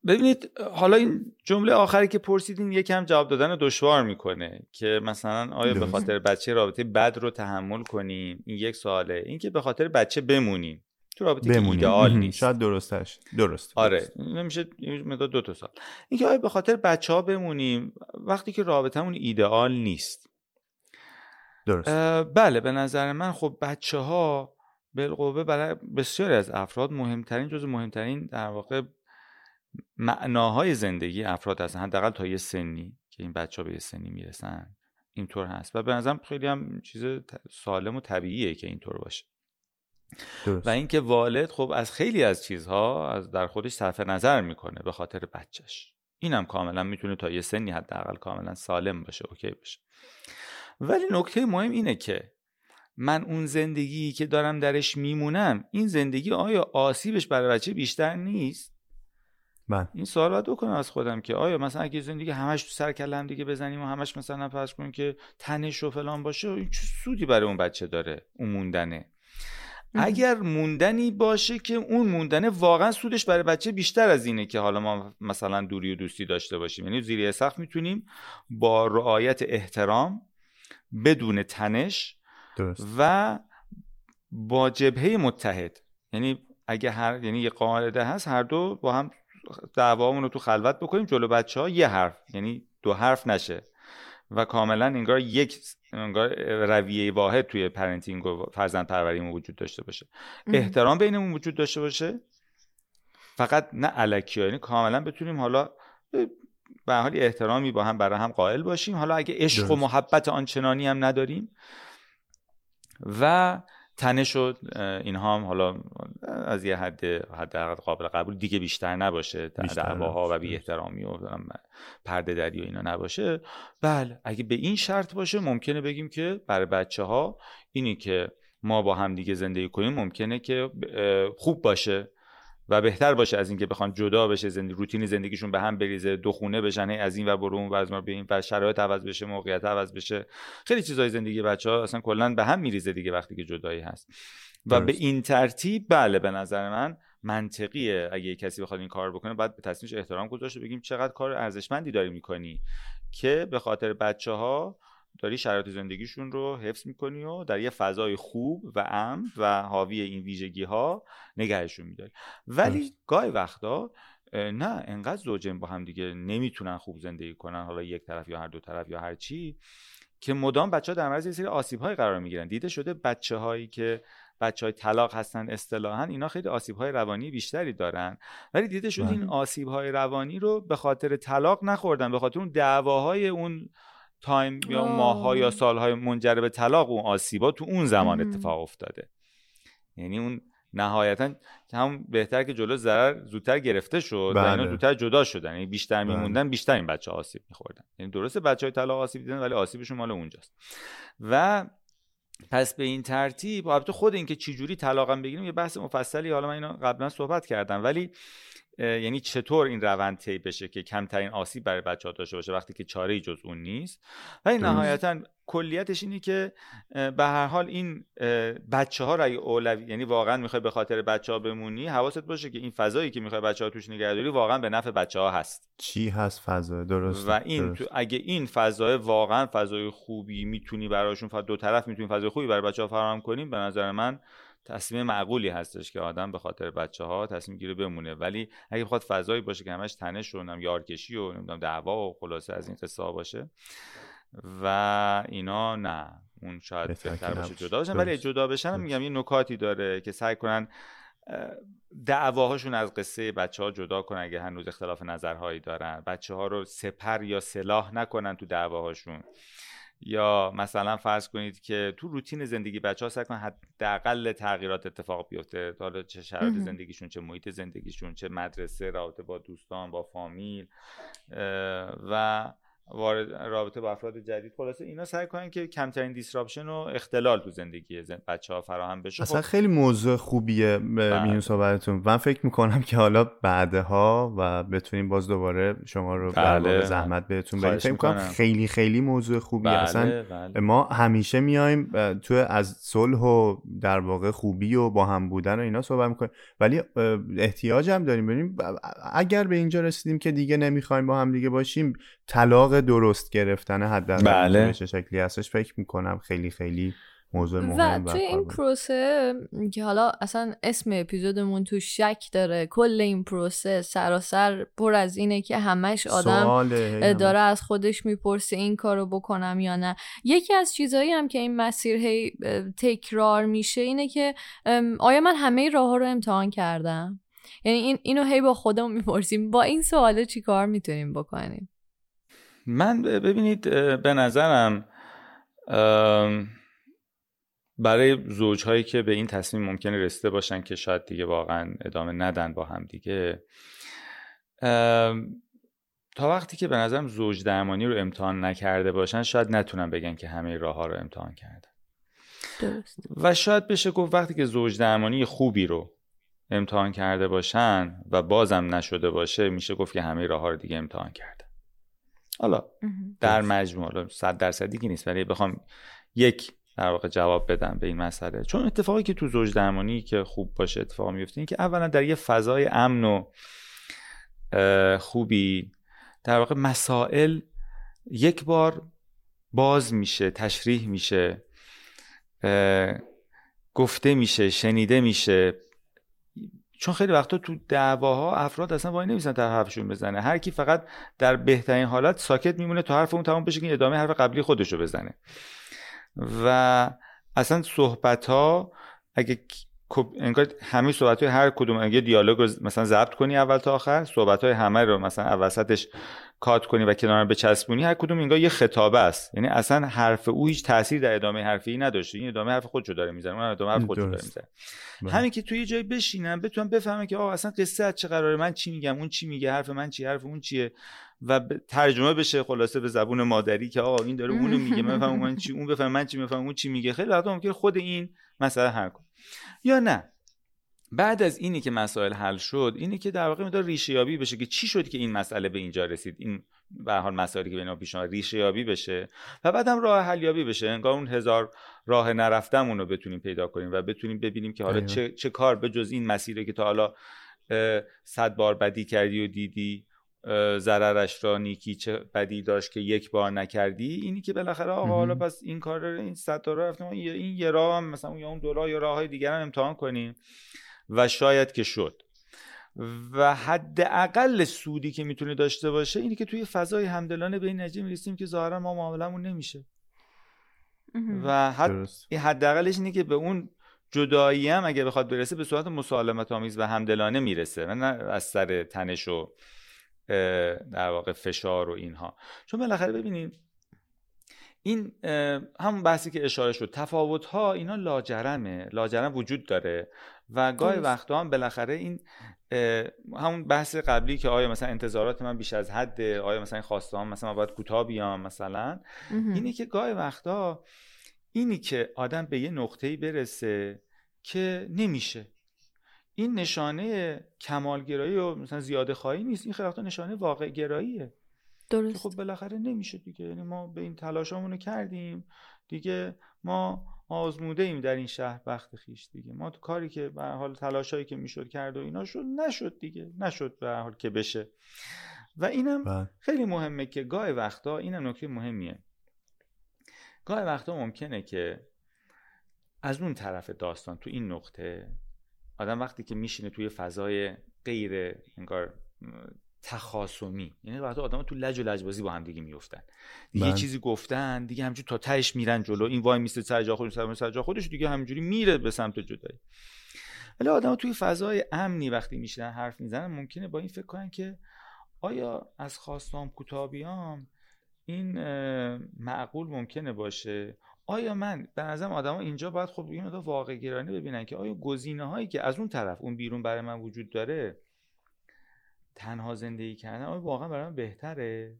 ببینید حالا این جمله آخری که پرسیدین یکم جواب دادن دشوار می‌کنه که مثلا آیا به خاطر بچه رابطه بد رو تحمل کنیم؟ این یک سواله. این که به خاطر بچه بمونیم. تو رابطه بمونیم. ایدئال نیست. شاید درستش. درست. آره. نمیشه مداد دو تا سال اینکه آیا به خاطر بچه ها بمونیم وقتی که رابطمون ایدئال نیست. درست. بله به نظر من خب بچه ها بالقوه برای بسیاری از افراد مهمترین جز مهمترین در واقع معناهای زندگی افراد هستن. حداقل تا یه سنی که این بچه ها به یه سنی می‌رسن اینطور هست. و به نظرم خیلی هم چیز سالم و طبیعیه که اینطور باشه. درست. و اینکه والد خب از خیلی از چیزها از در خودش صرف نظر می‌کنه به خاطر بچهش. اینم کاملا می‌تونه تا یه سنی حداقل کاملا سالم باشه اوکی باشه. ولی نکته مهم اینه که من اون زندگی که دارم درش میمونم این زندگی آیا آسیبش برای بچه بیشتر نیست؟ من. این سوال باید بکنم از خودم که آیا مثلا اگه زندگی همش تو سر کلم دیگه بزنیم و همش مثلا فرض کنیم که تنش و فلان باشه این چه سودی برای اون بچه داره اون موندنه اگر موندنی باشه که اون موندنه واقعا سودش برای بچه بیشتر از اینه که حالا ما مثلا دوری و دوستی داشته باشیم یعنی زیر سقف می‌تونیم با رعایت احترام بدون تنش درست. و با جبهه متحد یعنی اگه هر یعنی یه قاعده هست هر دو با هم دعوامون رو تو خلوت بکنیم جلو بچه ها یه حرف یعنی دو حرف نشه. و کاملا انگار یک انگار رویه واحد توی parenting و فرزند پروریمون وجود داشته باشه. احترام بینمون وجود داشته باشه. فقط نه الکی یعنی کاملا بتونیم حالا به حال احترامی با هم برای هم قائل باشیم. حالا اگه عشق و محبت آنچنانی هم نداریم. و تنش و اینها هم حالا از یه حد حد قابل قبول دیگه بیشتر نباشه. دعواها و بی احترامی و پرده دری و اینا نباشه. بله اگه به این شرط باشه ممکنه بگیم که برای بچه ها اینی که ما با هم دیگه زندگی کنیم ممکنه که خوب باشه. و بهتر باشه از اینکه بخوان جدا بشه زندگی روتین زندگیشون به هم بریزه دو خونه بشن از این و برو اون و از ما بیاین و شرایط عوض بشه موقعیت عوض بشه. خیلی چیزای زندگی بچه ها اصلا کلا به هم میریزه دیگه وقتی که جدایی هست. و به این ترتیب بله به نظر من منطقیه اگه کسی بخواد این کار بکنه باید به تصمیمش احترام گذاشت بگیم چقدر کار ارزشمندی داری می‌کنی که به خاطر بچه ها داری شرایط زندگیشون رو حفظ می‌کنی و در یه فضای خوب و امن و حاوی این ویژگی ها نگهشون میداری. ولی گاهی وقتا نه انقدر زوجین با هم دیگه نمی‌تونن خوب زندگی کنن حالا یک طرف یا هر دو طرف یا هر چی که مدام بچه ها در معرض یه سری آسیب های قرار می‌گیرن. دیده شده بچه هایی که بچه های طلاق هستن اصطلاحا اینا خیلی آسیب های روانی بیشتری دارن. ولی دیده شده این بله. آسیب های روانی رو به خاطر طلاق نخوردن به خاطر اون دعواهای اون تایم یا ماهها یا سالهای منجر به طلاق اون آسیبا تو اون زمان اتفاق افتاده. یعنی اون نهایتا هم بهتر که جلو ضرر زودتر گرفته شد بله. و اینا زودتر جدا شدن. یعنی بیشتر بله. میموندن بیشتر این بچه آسیب میخوردن. یعنی درسته بچه های طلاق آسیب دیدن ولی آسیبشون مال اونجاست. و پس به این ترتیب البته خود اینکه چه جوری طلاقم بگیریم یه بحث مفصلی. حالا من اینا قبلا صحبت کردم. ولی یعنی چطور این روند طی بشه که کمترین آسیب برای بچه ها داشته باشه وقتی که چاره جز اون نیست؟ ولی نهایتا کلیتش اینه که به هر حال این بچه ها را اولوی یعنی واقعا می‌خوای به خاطر بچه ها بمونی حواست باشه که این فضایی که می‌خوای بچه ها توش نگهداری واقعا به نفع بچه ها هست. چی هست فضا؟ درست و این تو اگه این فضای واقعا فضای خوبی می‌تونی براشون دو طرف می‌تونی فضای خوبی برای بچه ها فراهم کنیم به نظر من تصمیم معقولی هستش که آدم به خاطر بچه ها تصمیم گیره بمونه. ولی اگه بخواد فضایی باشه که همش تنش و یارکشی و نمی‌دونم دعوا و خلاصه از این قصه باشه. و اینا نه. اون شاید بهتر باشه جدا بشن ولی جدا بشن میگم یه نکاتی داره که سعی کنن دعواهاشون از قصه بچه ها جدا کنن اگه هنوز اختلاف نظرهایی دارن. بچه ها رو سپر یا سلاح نکنن تو دعواهاشون. یا مثلا فرض کنید که تو روتین زندگی بچه ها سعی کنن حداقل تغییرات اتفاق بیفته. حالا چه شرایط زندگیشون چه محیط زندگیشون چه مدرسه رابطه با دوستان با فامیل و وارد رابطه با افراد جدید خلاصه اینا سعی کنن که کمترین دیسراپشن و اختلال تو زندگی بچه ها فراهم بشه اصلا خیلی موضوع خوبیه بله. میون صحبتتون من فکر می‌کنم که حالا بعدها و بتونیم باز دوباره شما رو بله. زحمت بهتون بدیم فکر می‌کنم خیلی خیلی موضوع خوبیه بله. اصلا بله. ما همیشه میایم تو از صلح و در واقع خوبی و با هم بودن و اینا صحبت می‌کنیم ولی احتیاج هم داریم ببینیم اگر به اینجا رسیدیم که دیگه نمی‌خوایم با هم دیگه باشیم طلاق درست گرفتن حداقل بله. چه شکلی هستش؟ فکر می‌کنم خیلی خیلی موضوع مهم و توی این پروسه که حالا اصلا اسم اپیزودمون تو شک داره کل این پروسه سراسر پر از اینه که همش آدم داره از خودش می‌پرسه این کارو بکنم یا نه. یکی از چیزهایی هم که این مسیر هی تکرار میشه اینه که آیا من همه راه ها رو امتحان کردم؟ یعنی این اینو هی با خودمون می‌پرسیم با این سواله چی کار می‌تونیم بکنیم؟ من ببینید به نظرم برای زوجهایی که به این تصمیم ممکنه رسیده باشن که شاید دیگه واقعا ادامه ندن با هم دیگه تا وقتی که به نظرم زوج درمانی رو امتحان نکرده باشن شاید نتونن بگن که همه راه ها رو امتحان کردن درست. و شاید بشه گفت وقتی که زوج درمانی خوبی رو امتحان کرده باشن و بازم نشده باشه میشه گفت که همه راه ها رو دیگه امتحان کرده حالا در مجموع صد درصدی که نیست ولی بخوام یک در واقع جواب بدم به این مسئله. چون اتفاقی که تو زوج درمانی که خوب باشه اتفاق میفته این که اولا در یه فضای امن و خوبی در واقع مسائل یک بار باز میشه تشریح میشه گفته میشه شنیده میشه. چون خیلی وقتا تو دعواها افراد اصلا وای نمیسن تا حرفشون بزنه. هر کی فقط در بهترین حالت ساکت میمونه تا حرف اون تمام بشه که ادامه حرف قبلی خودشو بزنه. و اصلا صحبت ها اگه انگار همه صحبت های هر کدوم اگه دیالوگ رو مثلا ضبط کنی اول تا آخر صحبت های همه رو مثلا وسطش کات کنی و کنار بچسبونی هر کدوم انگار یه خطابه است. یعنی اصلا حرف او هیچ تاثیر در ادامه حرفی نداشته. این ادامه حرف خودشو داره می‌زنه اون ادامه حرف خودشو داره می‌زنه. بله. همین که توی یه جایی بشینم بتونم بفهمم که آقا اصلا قصه از چه قراره من چی میگم اون چی میگه حرف من چی حرف اون چیه؟ و ترجمه بشه خلاصه به زبون مادری که آقا این داره اونو میگه من بفهمم من چی اون بفهم من چی می‌فهمم اون چی میگه. خیلی وقتا ممکنه خود این مسئله حل کنه. یا نه؟ بعد از اینی که مسائل حل شد اینی که در واقع مدار ریشه یابی بشه که چی شد که این مسئله به اینجا رسید این به حال مسائلی که بین پیش ریشه یابی بشه و بعدم راه حل یابی بشه. انگار اون هزار راه نرفتمون رو بتونیم پیدا کنیم و بتونیم ببینیم که حالا چه, چه کار به جز این مسیره که تا حالا صد بار بدی کردی و دیدی ضررش را نیکی چه بدی داشت که یک بار نکردی اینی که بالاخره آقا حالا پس این کار رو این صد تا رفتیم این یه راه هم مثلا یا اون دو راه یا راه های دیگر هم امتحان کنیم. و شاید که شد. و حداقل سودی که می‌تونه داشته باشه اینی که توی فضای همدلانه به این نتیجه می‌رسیم که ظاهرا ما معاملمون نمیشه. و حد این حداقلش اینه که به اون جدایی هم اگه بخواد برسه به صورت مسالمت آمیز و همدلانه می‌رسه و نه از سر تنش و در واقع فشار و اینها. چون بالاخره ببینید این همون بحثی که اشاره شد تفاوت ها اینا لاجرمه لاجرم وجود داره و گاهی وقتا هم بالاخره این همون بحث قبلی که آیا مثلا انتظارات من بیش از حد آیا مثلا خواسته هم مثلا باید کوتاه بیام مثلا اینی که گاهی وقتا اینی که آدم به یه نقطه‌ای برسه که نمیشه. این نشانه کمالگرایی و مثلا زیاده خواهی نیست این خیلی نشانه واقع گراییه درست خب بالاخره نمیشه دیگه. یعنی ما به این تلاشامونو کردیم. دیگه ما آزموده ایم در این شهر بخت خیش دیگه. ما تو کاری که به حال تلاشایی که می‌شد کرد و اینا شد نشد دیگه. نشد به حال که بشه. و اینم بله. خیلی مهمه که گاه وقتا اینم نکته مهمیه. گاه وقتا ممکنه که از اون طرف داستان تو این نقطه آدم وقتی که میشینه توی فضای غیر انگار تخاصمی. یعنی وقتی آدم تو لج و لجبازی با هم دیگه میفتن دیگه یه بله. چیزی گفتن دیگه همجوری تا تهش میرن جلو. این وای میسته سر جا خودش سر جا خودش دیگه همینجوری میره به سمت جدایی. ولی آدم توی فضای امنی وقتی میشینن حرف می‌زنن ممکنه با این فکر کنن که آیا از خواستام کوتابیام این معقول ممکنه باشه؟ آیا من به نظرم آدما اینجا باید خب بگیم واقع گرانه ببینن که آیا گزینه هایی که از اون طرف اون بیرون برای من وجود داره تنها زندگی کردن آیا واقعا برای من بهتره.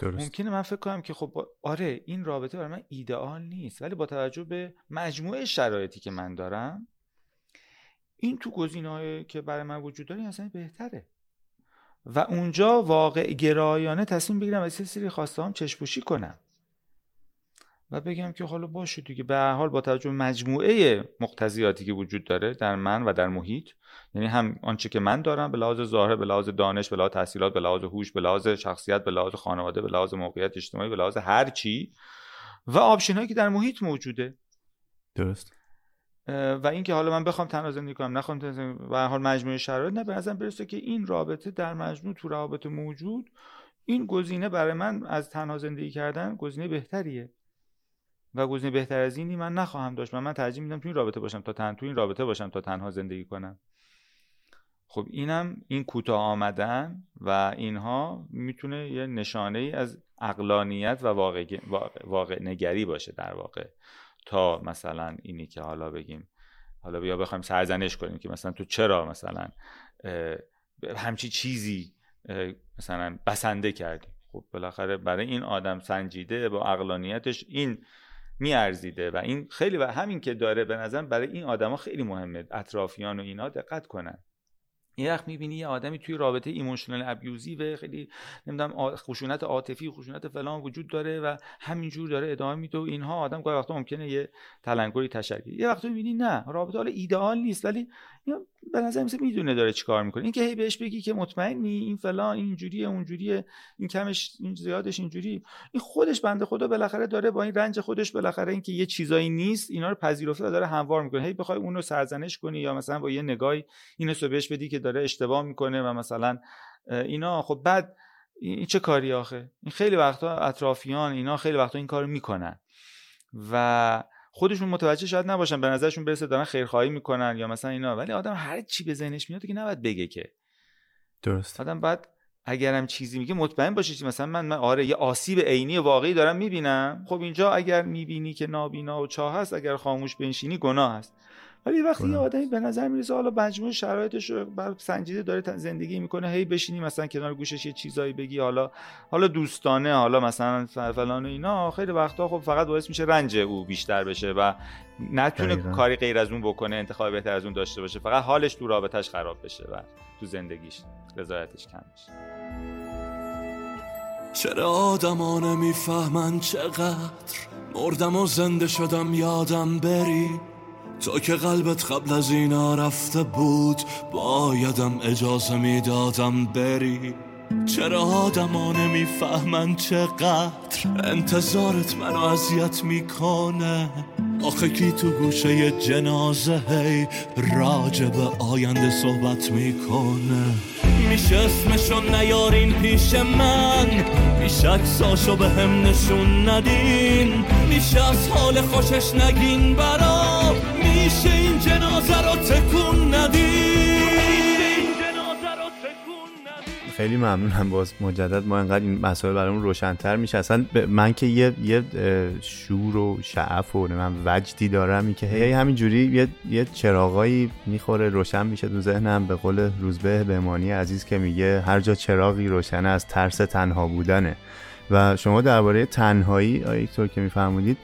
درست. ممکنه من فکر کنم که خب آره این رابطه برای من ایدئال نیست ولی با توجه به مجموعه شرایطی که من دارم این تو گزینه که برای من وجود داره اصلا بهتره. و اونجا واقع گرایانه تصمیم بگیرم از سری خواسته هم چشپوشی کنم. و بگم که حالا باشه دیگه. به حال با توجه به مجموعه مقتضیاتی که وجود داره در من و در محیط یعنی هم آنچه که من دارم به لحاظ ظاهر به لحاظ دانش به لحاظ تحصیلات به لحاظ هوش به لحاظ شخصیت به لحاظ خانواده به لحاظ موقعیت اجتماعی به لحاظ هر چی و آپشن هایی که در محیط موجوده. درست. و اینکه حالا من بخوام تنها زندگی کنم نخوام و حال مجموعه شرایط نه به نظرم برسه که این رابطه در مجموع تو روابط موجود این گزینه برای من از تنها زندگی کردن گزینه بهتریه. و گزینه بهتر از اینی من نخواهم داشت. و من ترجیح میدم تو این رابطه باشم تا تن تو این رابطه باشم تا تنها زندگی کنم. خب اینم این کوتاه آمدن و اینها می‌تونه یه نشانه ای از اقلانیت و واقع, واقع نگری باشه در واقع. تا مثلا اینی که حالا بگیم حالا بیا بخوایم سرزنش کنیم که مثلا تو چرا مثلا همچی چیزی مثلا بسنده کردی. خب بالاخره برای این آدم سنجیده با اقلانیتش این میارزیده و این خیلی و همین که داره به نظر برای این آدما خیلی مهمه اطرافیان و اینا دقت کنن. یه وقت می‌بینی یه آدمی توی رابطه ایموشنال ابیوزی و خیلی نمی‌دونم خشونت عاطفی خشونت فلان وجود داره و همینجور داره ادامه میده و اینها آدم گاهی وقتا ممکنه یه تلنگری تشکر یه وقت می‌بینی نه رابطه حالا ایدئال نیست ولی به نظر میسه می‌دونه داره چیکار می‌کنه. اینکه هی بهش بگی که مطمئنی این فلان این جوریه اون جوریه این کمش این زیادش اینجوری. این خودش بنده خدا بالاخره داره با این رنج خودش بالاخره اینکه یه چیزایی نیست اینا رو پذیرفته داره هموار می‌کنه. هی بخوای اون رو سرزنش کنی یا مثلا با یه نگاهی اینو بهش بدی که داره اشتباه می‌کنه و مثلا اینا. خب بعد این چه کاری آخه؟ این خیلی وقتا اطرافیان اینا خیلی وقتا این کارو می‌کنن. و خودشون متوجه شاید نباشن به نظرشون برسه دارن خیرخواهی می‌کنن یا مثلا اینا. ولی آدم هر چی به ذهنش میاد که نباید بگه که. درست. آدم بعد اگرم چیزی میگه مطمئن باشه مثلا من, من آره یه آسیب عینی واقعی دارم می‌بینم. خب اینجا اگر می‌بینی که نابینا و چاه هست اگر خاموش بنشینی گناه هست. ولی وقتی یه آدمی به نظر می‌رسه حالا مجموع شرایطش رو بر سنجیده داره زندگی می‌کنه هی بشینی مثلا کنار گوشش یه چیزایی بگی حالا حالا دوستانه حالا مثلا فلان و اینا خیلی وقتا خب فقط باعث میشه رنج او بیشتر بشه و نتونه کاری غیر از اون بکنه انتخاب بهتر از اون داشته باشه. فقط حالش تو رابطش خراب بشه و تو زندگیش رضایتش کم بشه. چرا آدما نمی‌فهمن چقدر مردم و زنده شدم یادم بری؟ تا که قلبت قبل از اینا رفته بود بایدم اجازه می‌دادم بری. چرا آدما نمی‌فهمن چقدر انتظارت منو اذیت می‌کنه؟ آخه کی تو گوشه جنازه هی راجب آینده صحبت می‌کنه؟ میشه اسمشو نیارین پیش من میشه اکساشو به هم نشون ندین. میشه از حال خوشش نگین برا میشه این جنازه رو تکون خیلی ممنونم باز مجدد ما انقدر این مسائل برامون روشنتر میشه. اصلا من که یه یه شور و شعف و من وجدی دارم این که هی همینجوری یه یه چراغایی می‌خوره روشن میشه تو ذهنم. به قول روزبه بهمانی عزیز که میگه هر جا چراغی روشنه از ترس تنها بودنه. و شما درباره تنهایی آیکتور که میفرمودید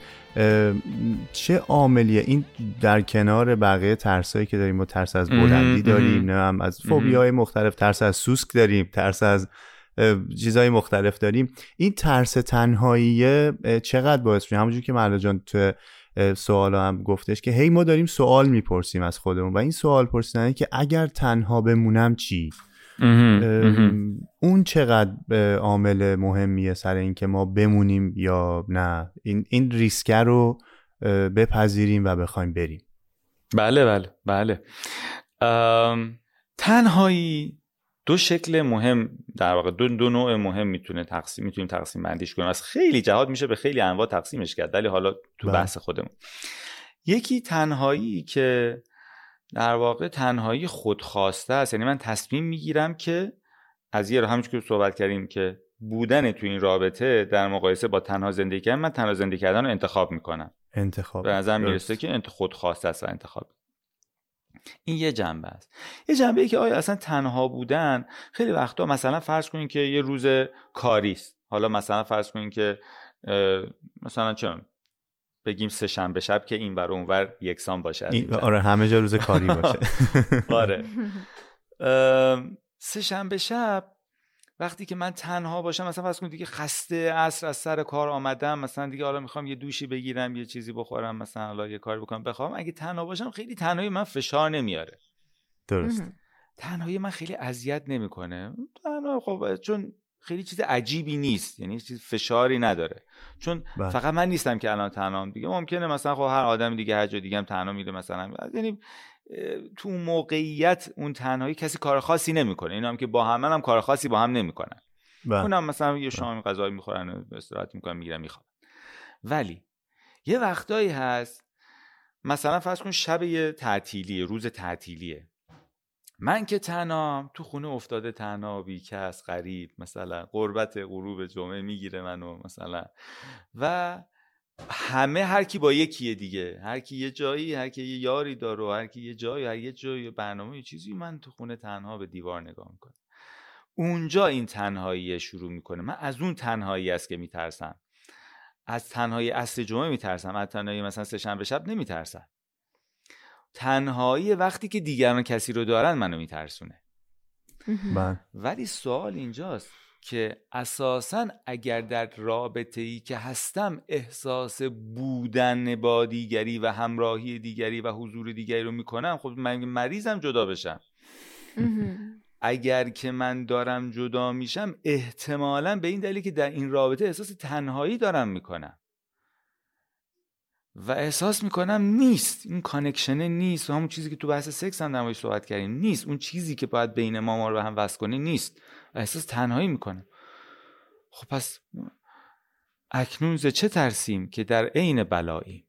چه عاملیه این در کنار بقیه ترسایی که داریم؟ ما ترس از بلندی داریم نه هم از فوبی های مختلف ترس از سوسک داریم ترس از چیزهای مختلف داریم. این ترس تنهایی چقدر باعث میشه؟ همونجور که مرلا جان تو سوال هم گفتش که هی ما داریم سوال می‌پرسیم از خودمون و این سوال پرسیدنه که اگر تنها بمونم چی؟ اون چقدر عامل مهمیه سر اینکه ما بمونیم یا نه؟ این, این ریسک رو بپذیریم و بخوایم بریم. بله بله بله. تنهایی دو شکل مهم در واقع دو, دو نوع مهم می‌تونه تقسیم می‌تونیم تقسیم بندیش کنیم. از خیلی جهات میشه به خیلی انواع تقسیمش کرد ولی حالا تو بله. بحث خودمون. یکی تنهایی که در واقع تنهایی خودخواسته است. یعنی من تصمیم می‌گیرم که از یه همونش که صحبت کردیم که بودن تو این رابطه در مقایسه با تنها زندگی کردن من تنها زندگی کردن رو انتخاب می‌کنم. انتخاب. به نظر می‌رسه که انت خودخواسته است انتخاب. این یه جنبه است. یه جنبه ای که آیا اصلا تنها بودن خیلی وقتا مثلا فرض کنین که یه روز کاری است. حالا مثلا فرض کنین که مثلا چه بگیم سه شنبه شب که این ور اونور یکسان باشه آره همه جا روز کاری باشه. آره. سه شنبه شب وقتی که من تنها باشم مثلا فرض کنید دیگه خسته عصر از سر کار آمدم مثلا دیگه حالا می‌خوام یه دوشی بگیرم یه چیزی بخورم مثلا حالا یه کار بکنم بخوام اگه تنها باشم خیلی تنهایی من فشار نمیاره. درست. تنهایی من خیلی اذیت نمی‌کنه. تنها خب چون خیلی چیز عجیبی نیست یعنی چیز فشاری نداره چون بله. فقط من نیستم که الان تنها دیگه ممکنه مثلا خب هر آدم دیگه هر جا دیگه هم تنها میره مثلا یعنی تو موقعیت اون تنهایی کسی کار خاصی نمی‌کنه اینا هم که با هم هم کار خاصی با هم نمی‌کنن بله. اونم مثلا یه بله. شام غذایی می‌خورن و استراحت می‌کنن می‌گیرن می‌خوان ولی یه وقتایی هست مثلا فرض کن شب یه تعطیلیه روز تعطیلیه من که تنها تو خونه افتاده تنها بی کس غریب مثلا قربت غروب جمعه می‌گیره منو مثلا. و همه هر کی با یکیه دیگه. هر کی یه جایی هر کی یه یاری داره هر کی یه جایی هر یه جایی برنامه یه چیزی من تو خونه تنها به دیوار نگاه می‌کنم. اونجا این تنهایی شروع می‌کنه. من از اون تنهایی است که میترسم. از تنهایی اصل جمعه میترسم. از تنهایی مثلا سه شب نمیترسم. تنهایی وقتی که دیگران کسی رو دارن منو میترسونه. بله. ولی سوال اینجاست که اساسا اگر در رابطه ای که هستم احساس بودن با دیگری و همراهی دیگری و حضور دیگری رو می‌کنم خب من مریضم جدا بشم. اگر که من دارم جدا میشم احتمالا به این دلیل که در این رابطه احساس تنهایی دارم می‌کنم. و احساس می‌کنم نیست. این کانکشنه نیست. و همون چیزی که تو بحث سکس هم در صحبت کردیم نیست. اون چیزی که باید بین ما ما رو به هم وصل کنه نیست. و احساس تنهایی می‌کنم خب پس اکنون ز چه ترسیم که در عین بلایی؟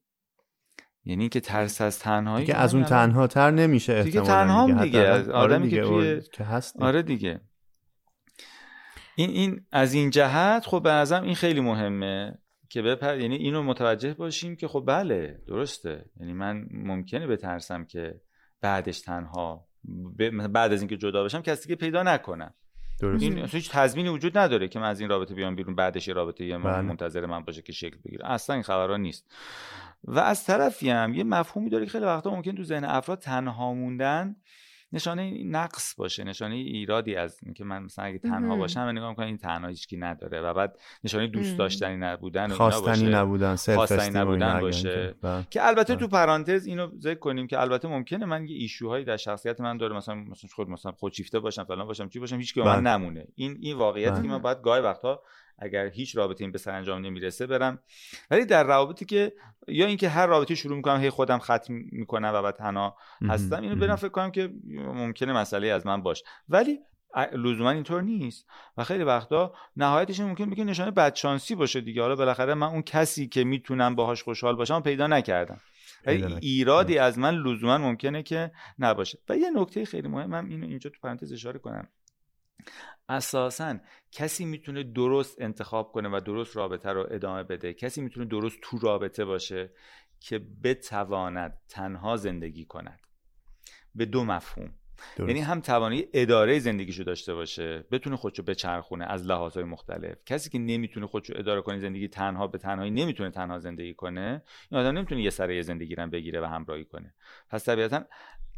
یعنی که ترس از تنهایی که از اون تنها تر نمیشه دیگه تنها دیگه, دیگه. آره آدمی که توی که هست آره دیگه. این این از این جهت خب به نظرم این خیلی مهمه. که بپر یعنی اینو متوجه باشیم که خب بله درسته یعنی من ممکنه بترسم که بعدش تنها بعد از اینکه جدا بشم کسی که پیدا نکنم درست. این هیچ تضمینی وجود نداره که من از این رابطه بیام بیرون بعدش یه رابطه یه من بله. منتظر من باشه که شکل بگیره اصلا این خبرها نیست و از طرفی هم یه مفهومی داره که خیلی وقتا ممکن تو ذهن افراد تنها موندن نشانه نقص باشه نشانه ایرادی از اینکه من مثلا اگه تنها باشم و نگاه می‌کنم این تنها هیچکی نداره و بعد نشانه دوست داشتنی نبودن و خواستنی نبودن خواستنی نبودن باشه بله. که البته تو بله. پرانتز اینو ذکر کنیم که البته ممکنه من یه ایشوهایی در شخصیت من داره مثلا مثلا خود مثلا خودشیفته باشم فلان باشم چی باشم هیچ من بله. نمونه این این واقعیتی که من باید گاهی وقتا اگر هیچ رابطه این به سرانجام نمی‌رسه برم. ولی در روابطی که یا اینکه هر رابطه شروع می‌کنم هی خودم ختم می‌کنم و بعد تنها هستم اینو برم فکر کنم که ممکنه مسئله از من باش ولی لزوما اینطور نیست و خیلی وقتا نهایتش ممکن بگه نشانه بدشانسی باشه دیگه. حالا بالاخره من اون کسی که می‌تونم باهاش خوشحال باشم پیدا نکردم. ایرادی از من لزوما ممکنه که نباشه. و یه نکته خیلی مهمم اینو اینجا تو پرانتز اشاره کنم. اساسا کسی می‌تونه درست انتخاب کنه و درست رابطه رو ادامه بده کسی می‌تونه درست تو رابطه باشه که بتواند تنها زندگی کند. به دو مفهوم. درست. یعنی هم توانی اداره زندگیشو داشته باشه بتونه خودشو بچرخونه از لحاظهای مختلف. کسی که نمی‌تونه خودشو اداره کنه زندگی تنها به تنهایی نمی‌تونه تنها زندگی کنه این آدم نمی‌تونه یه سره زندگی رو بگیره و همراهی کنه. پس طبیعتا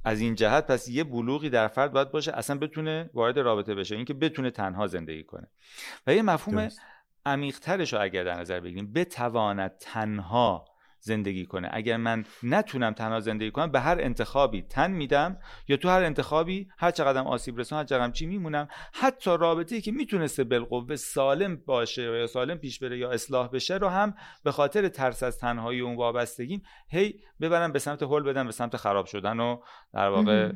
از این جهت پس یه بلوغی در فرد باید باشه اصلا بتونه وارد رابطه بشه اینکه بتونه تنها زندگی کنه. و یه مفهوم عمیقترش رو اگر در نظر بگیریم بتواند تنها زندگی کنه. اگر من نتونم تنها زندگی کنم به هر انتخابی تن میدم یا تو هر انتخابی هر چقدر آسیب رسان هر چقدر چی میمونم حتی رابطه‌ای که می‌تونسته بالقوه سالم باشه یا سالم پیش بره یا اصلاح بشه رو هم به خاطر ترس از تنهایی اون وابستگیم هی ببرم به سمت هول بدم به سمت خراب شدن و در واقع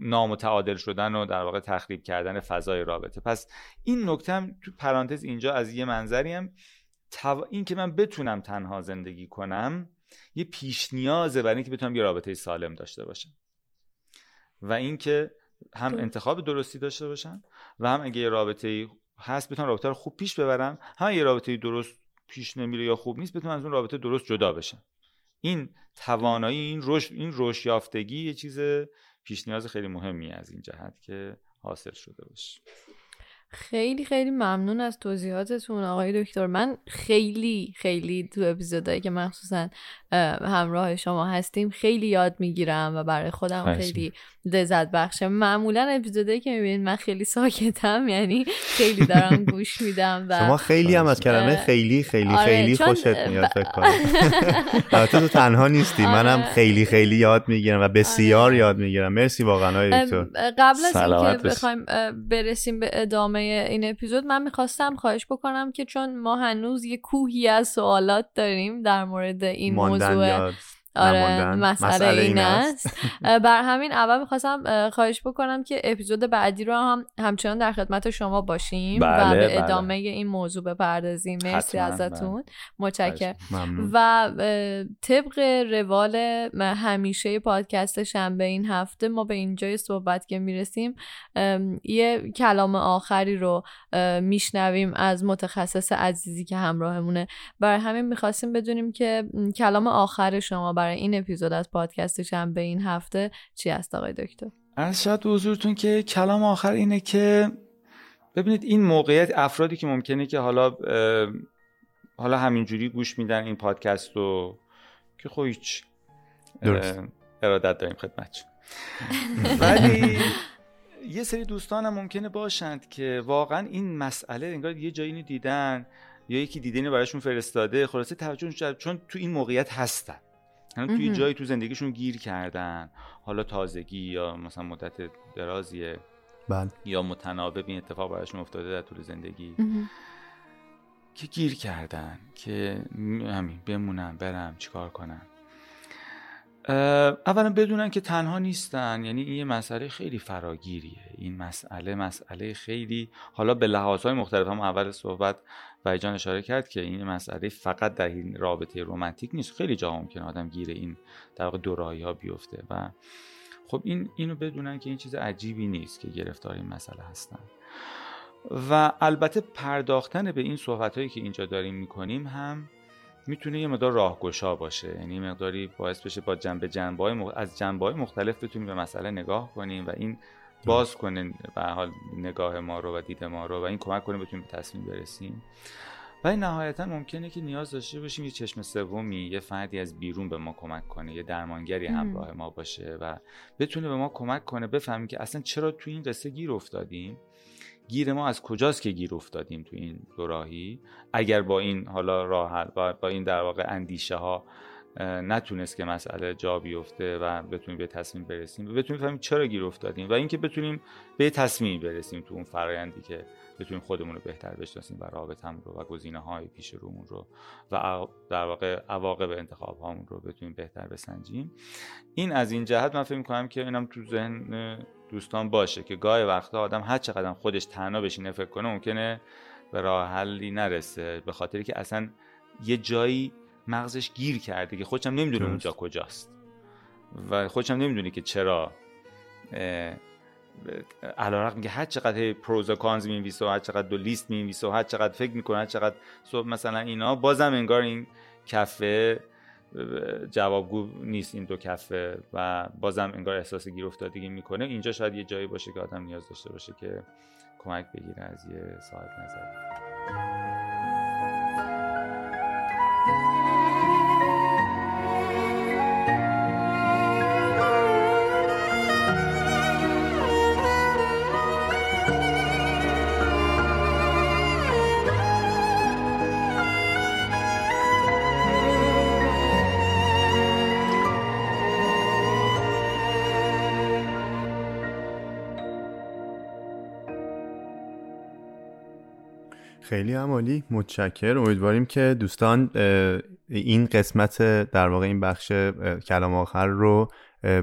نامتعادل شدن و در واقع تخریب کردن فضای رابطه. پس این نکته هم تو پرانتز اینجا از یه منظری هم این که من بتونم تنها زندگی کنم یه پیش نیازه برای اینکه بتونم یه رابطه سالم داشته باشم. و اینکه هم انتخاب درستی داشته باشم و هم اگه یه رابطه هست بتونم رابطه رو خوب پیش ببرم. هم یه رابطه درست پیش نمیره یا خوب نیست بتونم از اون رابطه درست جدا بشم. این توانایی این رشد این رشد یافتگی یه چیز پیش نیاز خیلی مهمی از این جهت که حاصل شده باشه. خیلی خیلی ممنون از توضیحاتتون آقای دکتر. من خیلی خیلی تو اپیزودهایی که مخصوصا همراه شما هستیم خیلی یاد می‌گیرم و برای خودم خیلی لذت بخشه. معمولا اپیزودهایی که می‌بینید من خیلی ساکتم یعنی خیلی دارم گوش میدم و شما خیلی هم از کلمه خیلی خیلی آره خیلی خوشت میاد فکر کنم. البته تو تنها نیستی. آره. منم خیلی خیلی یاد می‌گیرم و بسیار آره. یاد می‌گیرم. مرسی واقعا آقای دکتر. قبل از اینکه بخوایم برسیم به ادامه این اپیزود من می‌خواستم خواهش بکنم که چون ما هنوز یه کوهی از سوالات داریم در مورد این موضوع آره مسئله, این است. بر همین اول می‌خواستم خواهش بکنم که اپیزود بعدی رو هم همچنان در خدمت شما باشیم بله، و به بله. ادامه این موضوع بپردازیم. مرسی ازتون. متشکرم. و طبق روال همیشه پادکست شنبه این هفته ما به اینجای صحبت که می‌رسیم یه کلام آخری رو میشنویم از متخصص عزیزی که همراهمونه. برای همین می‌خواستیم بدونیم که کلام آخر شما برای این اپیزود از پادکست به این هفته چی هست آقای دکتر؟ از شاید حضورتون که کلام آخر اینه که ببینید این موقعیت افرادی که ممکنه که حالا حالا همینجوری گوش میدن این پادکست رو که خب هیچ ارادت داریم خدمت ولی یه سری دوستان هم ممکنه باشند که واقعا این مسئله انگار یه جایی دیدن یا یکی دیدنی براشون فرستاده خلاصه توجه چون تو این موقعیت هستن. یعنی توی جایی تو زندگیشون گیر کردن. حالا تازگی یا مثلا مدت درازیه. بله. یا متناوب این اتفاق براشون افتاده در طول زندگی. که گیر کردن. که همین بمونن برم چیکار کنن اولا بدونن که تنها نیستن. یعنی این یه مسئله خیلی فراگیریه. این مسئله مسئله خیلی حالا به لحاظهای مختلف هم اول صحبت جان اشاره کرد که این مسئله فقط در این رابطه رومنتیک نیست. خیلی جا ممکنه آدم گیر این در واقع دورایی ها بیفته. و خب این اینو بدونن که این چیز عجیبی نیست که گرفتار این مسئله هستن. و البته پرداختن به این صحبت هایی که اینجا داریم می‌کنیم هم می‌تونه یه مقدار راهگشا باشه. یعنی مقداری باعث بشه با جنبه جنبه های از جنبه های مختلف بتونیم به مسئله نگاه کنیم و این باز کنه به حال نگاه ما رو و دید ما رو و این کمک کنه بتونیم به تصمیم برسیم. و این نهایتا ممکنه که نیاز داشته باشیم یه چشم سومی یه فردی از بیرون به ما کمک کنه یه درمانگری همراه ما باشه و بتونه به ما کمک کنه بفهمیم که اصلا چرا تو این قصه گیر افتادیم. گیر ما از کجاست که گیر افتادیم تو این دوراهی؟ اگر با این حالا راه با, با این در واقع اندیشه ها نتونست که مسئله جا بیفته و بتونیم به تصمیم برسیم و بتونیم بفهمیم چرا گیر افتادیم و اینکه بتونیم به تصمیم برسیم تو اون فرایندی که بتونیم خودمون رو بهتر بشناسیم و رابطمون رو و گزینه های پیش رومون رو و در واقع عواقب انتخاب هامون رو بتونیم بهتر بسنجیم. این از این جهت من فکر می‌کنم که اینم تو ذهن دوستان باشه که گاهی وقتا آدم هر چقدر خودش تنها بشینه فکر کنه ممکنه به راه حلی نرسه به خاطری که اصلا یه جایی مغزش گیر کرده که خودشم نمی‌دونه اونجا کجاست. و خودشم نمی‌دونه که چرا علا میگه هر چقدر پروز و کانز می‌نویسه و هر چقدر دو لیست می‌نویسه و هر چقدر فکر می‌کنه هر چقدر صبح مثلا اینا بازم انگار این کفه جوابگو نیست این دو کفه و بازم انگار احساس گیر افتادگی می‌کنه. اینجا شاید یه جایی باشه که آدم نیاز داشته باشه که کمک بگیره از یه صاحب نظر. خیلی عمالی. متشکر. امیدواریم که دوستان این قسمت در واقع این بخش کلام آخر رو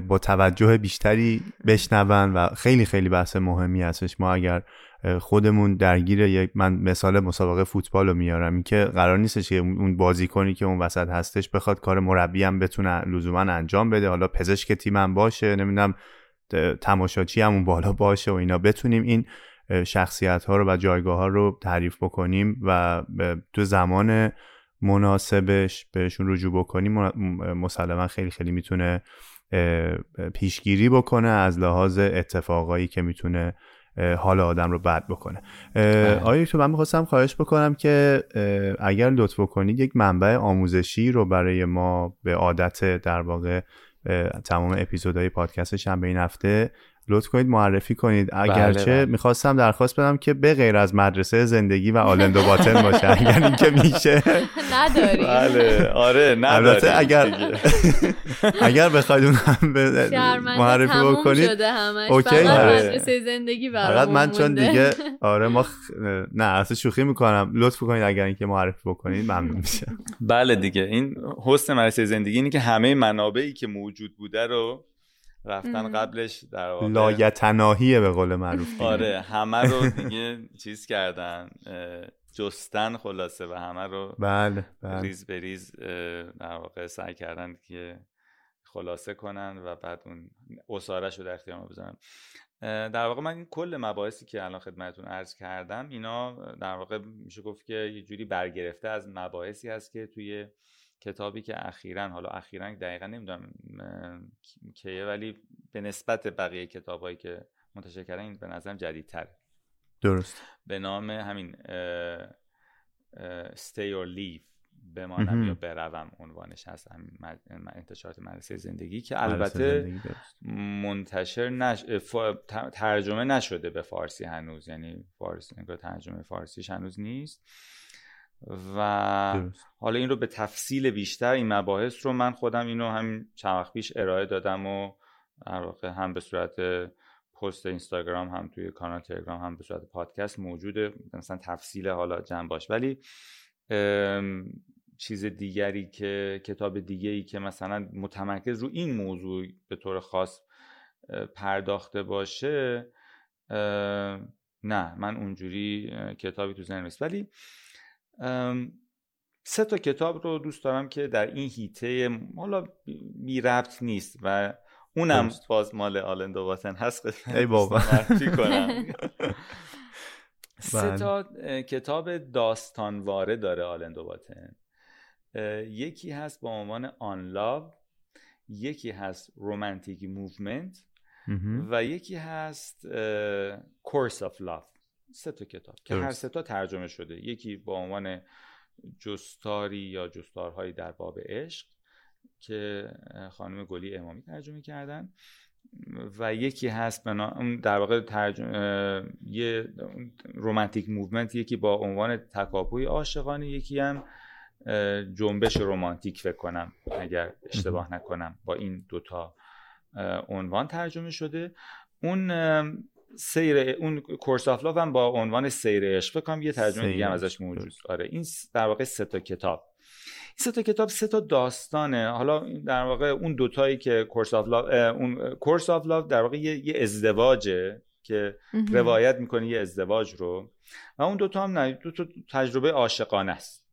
با توجه بیشتری بشنون و خیلی خیلی بحث مهمی هستش. ما اگر خودمون درگیر یک من مثال مسابقه فوتبال رو میارم این که قرار نیستش که اون بازیکنی که اون وسط هستش بخواد کار مربی هم بتونه لزوما انجام بده. حالا پزشک تیمم باشه نمی‌دونم تماشاچی همون بالا باشه و اینا. بتونیم این شخصیت ها رو و جایگاه ها رو تعریف بکنیم و تو زمان مناسبش بهشون رجوع بکنیم مسلما خیلی خیلی می‌تونه پیشگیری بکنه از لحاظ اتفاقایی که می‌تونه حال آدم رو بد بکنه بله. آیا تو من می‌خواستم خواهش بکنم که اگر لطف کنید یک منبع آموزشی رو برای ما به عادت در واقع تمام اپیزودهای پادکست به این هفته لطف کنید معرفی کنید. اگرچه بله, بله. می‌خواستم درخواست بدم که به غیر از مدرسه زندگی و آلندو باتن باشه. اگر اینکه میشه. نداری. بله آره نداری اگر اگر بخواید اون هم معرفی بکنید اوکی. مدرسه زندگی فقط من چون دیگه آره ما نه اصلا شوخی می‌کنم. لطف کنید اگر اینکه معرفی بکنید ممنون میشم. بله دیگه. این حسن مدرسه زندگی اینه که همه منابعی که موجود بوده رو رفتن قبلش در واقع لایتناهیه به قول معروف آره همه رو دیگه چیز کردن جستن خلاصه و همه رو بله, بله. ریز به ریز در واقع سعی کردن که خلاصه کنن و بعد اون اصارش رو در اختیار ما بزنن در واقع من این کل مباحثی که الان خدمتتون عرض کردم اینا در واقع میشه گفت که یه جوری برگرفته از مباحثی هست که توی کتابی که اخیرا حالا اخیرا دقیقا نمی‌دونم کیه ولی به نسبت بقیه کتابایی که منتشر کردن این به نظرم جدیدتر درست. به نام همین stay or leave بمانم یا بروم عنوانش هست. همین انتشارات مدرسه زندگی که البته منتشر نش... ترجمه نشده به فارسی هنوز. یعنی فارسی ترجمه فارسیش هنوز نیست. و حالا این رو به تفصیل بیشتر این مباحث رو من خودم اینو هم چند وقت پیش ارائه دادم و در واقع هم به صورت پست اینستاگرام هم توی کانال تلگرام هم به صورت پادکست موجوده. مثلا تفصیل حالا باش. ولی چیز دیگری که کتاب دیگه ای که مثلا متمرکز رو این موضوع به طور خاص پرداخته باشه نه من اونجوری کتابی تو ذهن نیست. ولی سه تا کتاب رو دوست دارم که در این حیطه حالا بی ربط نیست و اونم باز مال آلن دو باتن هست. ای بابا. کنم؟ سه بله. تا کتاب داستانواره داره آلن دو باتن یکی هست با عنوان On Love یکی هست Romantic Movement و یکی هست Course of Love سه تا کتاب که هر سه تا ترجمه شده. یکی با عنوان جستاری یا جستارهایی در باب عشق که خانم گلی امامی ترجمه کردن. و یکی هست بنا در واقع ترجمه یه Romantic Movement یکی با عنوان تکاپوی عاشقانه یکی هم جنبش رومانتیک فکر کنم اگر اشتباه نکنم با این دوتا عنوان ترجمه شده. اون سیر اون Course of هم با عنوان سیر عشق فکر کنم یه ترجمه دیگه هم ازش موجود. آره این در واقع سه تا کتاب. این سه تا کتاب سه تا داستانه. حالا در واقع اون دوتایی که Course of اون Course of Love در واقع یه, ازدواجه که روایت می‌کنه یه ازدواج رو. و اون دوتا هم نه دو تا تجربه عاشقانه است.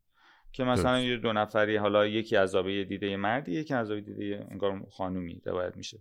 که مثلا یه دو نفری حالا یکی از آبه دیده مردی یکی از آبه دیده انگار خانومی روایت میشه.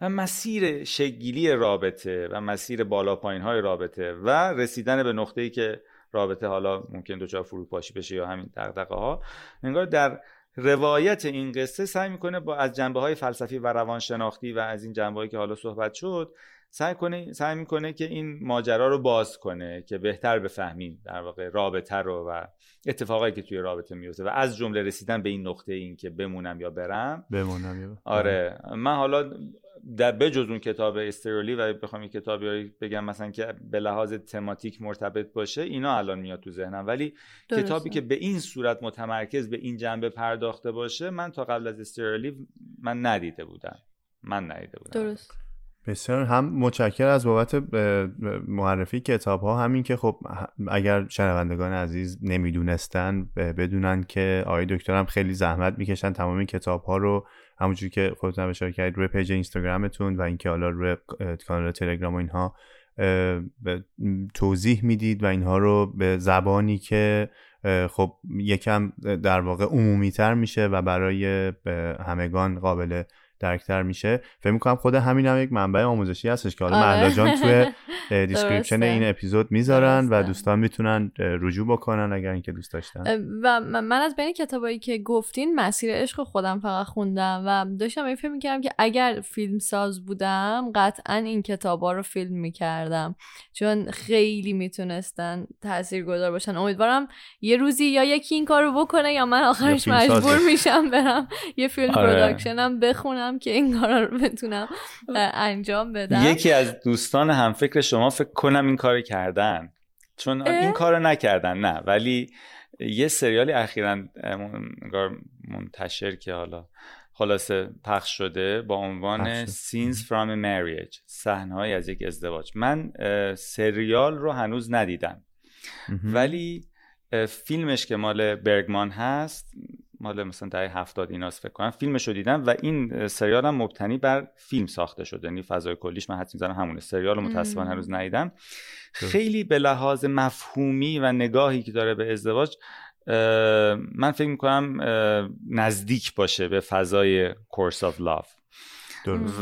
و مسیر شگیلی رابطه و مسیر بالا پایین های رابطه و رسیدن به نقطه‌ای که رابطه حالا ممکن دچار فروپاشی بشه یا همین دغدغه ها انگار در روایت این قصه سعی می‌کنه با از جنبه های فلسفی و روانشناختی و از این جنبه که حالا صحبت شد سعی کنه سعی می‌کنه که این ماجرا رو باز کنه که بهتر بفهمیم در واقع رابطه رو و اتفاقایی که توی رابطه میفته و از جمله رسیدن به این نقطه این که بمونم یا برم. بمونم یا آره من حالا در بجز اون کتاب استرولی و بخوام یک کتابی بگم مثلا که به لحاظ تماتیک مرتبط باشه اینا الان میاد تو ذهنم. ولی کتابی که به این صورت متمرکز به این جنبه پرداخته باشه من تا قبل از استرولی من ندیده بودم. من ندیده بودم. درست. بسیار. هم متشکر از بابت معرفی کتاب ها همین که خب اگر شنوندگان عزیز نمی‌دونستن بدونن که آقای دکترم خیلی زحمت می‌کشن تمام این کتاب ها رو همونجوری که خودتون اشاره کردید روی پیج اینستاگرامتون و اینکه حالا روی کانال تلگرام و اینها توضیح می‌دید و اینها رو به زبانی که خب یکم در واقع عمومی تر میشه و برای همگان قابل درکتر میشه. فکر می‌کنم خود همین هم یک منبع آموزشی هستش که حالا آره. جان توی description این اپیزود می‌ذارن و دوستان می‌تونن رجوع بکنن اگر اینکه دوست داشتن. و من از بین کتابایی که گفتین مسیر عشق خودم فقط خوندم و داشتم این فکر می‌کردم که اگر فیلم ساز بودم قطعا این کتابا رو فیلم می‌کردم. چون خیلی می‌تونستن تاثیرگذار باشن. امیدوارم یه روزی یا یکی این کارو بکنه یا من آخرش مجبور میشم برم یه فیلم آره. production م بخونم. که این کارا رو بتونم انجام بدم. یکی از دوستان همفکر شما فکر کنم این کار کردن. چون این کارو نکردن نه. ولی یه سریالی اخیرا منتشر که حالا خلاصه پخش شده با عنوان Scenes from a Marriage صحنه‌ای از یک ازدواج. من سریال رو هنوز ندیدم. ولی فیلمش که مال برگمان هست مال مثلا دهه هفتاد ایناست فکر کنم. فیلمش رو دیدم و این سریال هم مبتنی بر فیلم ساخته شده. یعنی فضای کلیش من حد می‌زنم همونه. سریال رو متاسفانه هنوز ندیدم. خیلی به لحاظ مفهومی و نگاهی که داره به ازدواج من فکر می‌کنم نزدیک باشه به فضای کورس آف لاف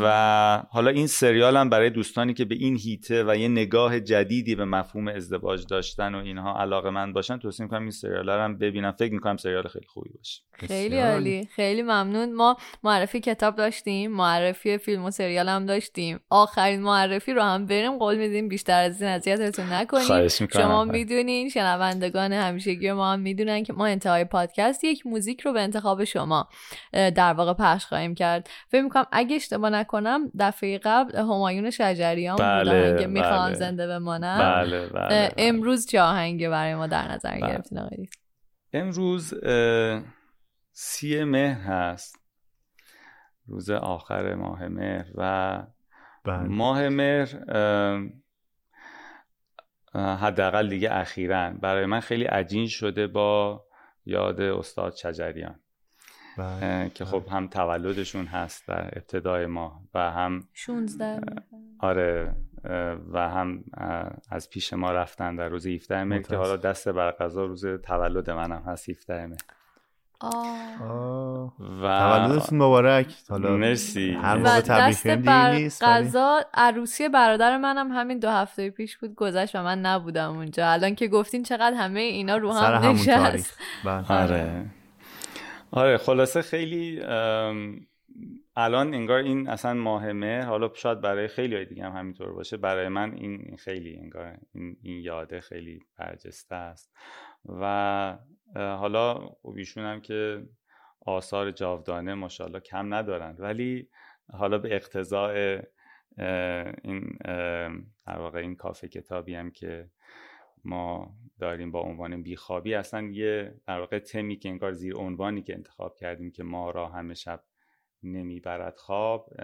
و حالا این سریال هم برای دوستانی که به این هیته و یه نگاه جدیدی به مفهوم ازدواج داشتن و اینها علاقه من باشن توصیه می‌کنم این سریال هم ببینم. فکر می‌کنم سریال خیلی خوبی باشه. خیلی عالی. خیلی ممنون. ما معرفی کتاب داشتیم معرفی فیلم و سریال هم داشتیم. آخرین معرفی رو هم بریم. قول میدیم بیشتر از این اذیتتون نکنیم. شما می‌دونین شنوندگان همیشگی ما هم می‌دونن که ما انتهای پادکست یک موزیک رو به انتخاب شما در واقع پخش خواهیم کرد. فکر می‌کنم اگه اشتباه نکنم دفعه قبل همایون شجریان بله، بودن که می‌خوان بله. زنده بمانم بله،, بله, بله, امروز چه آهنگی برای ما در نظر بله. گرفتین آقای امروز سی مهر هست روز آخر ماه مهر و بله. ماه مهر حداقل دیگه اخیرا برای من خیلی عجین شده با یاد استاد چجریان بله. که خب هم تولدشون هست در ابتدای ما و هم 16 آره و هم از پیش ما رفتن در روز 17 مهر که حالا دست بر قضا روز تولد منم هست 17 مهر. و تولدتون مبارک. حالا مرسی. هر موقع تبریک بر... نیست قضا عروسی برادر منم همین دو هفته پیش بود گذشت و من نبودم اونجا. الان که گفتین چقدر همه اینا رو هم نشست. بله. آره. آره خلاصه خیلی الان انگار این اصلا ماهمه حالا شاید برای خیلی های دیگه هم همینطور باشه. برای من این خیلی انگار این, این یاده خیلی برجسته است. و حالا ایشون هم که آثار جاودانه ماشاءالله کم ندارند ولی حالا به اقتضاع این در واقع این کافه کتابی هم که ما داریم با عنوان بیخوابی اصلا یه در واقع تمی که انگار زیر عنوانی که انتخاب کردیم که ما را همه شب نمی‌برد خواب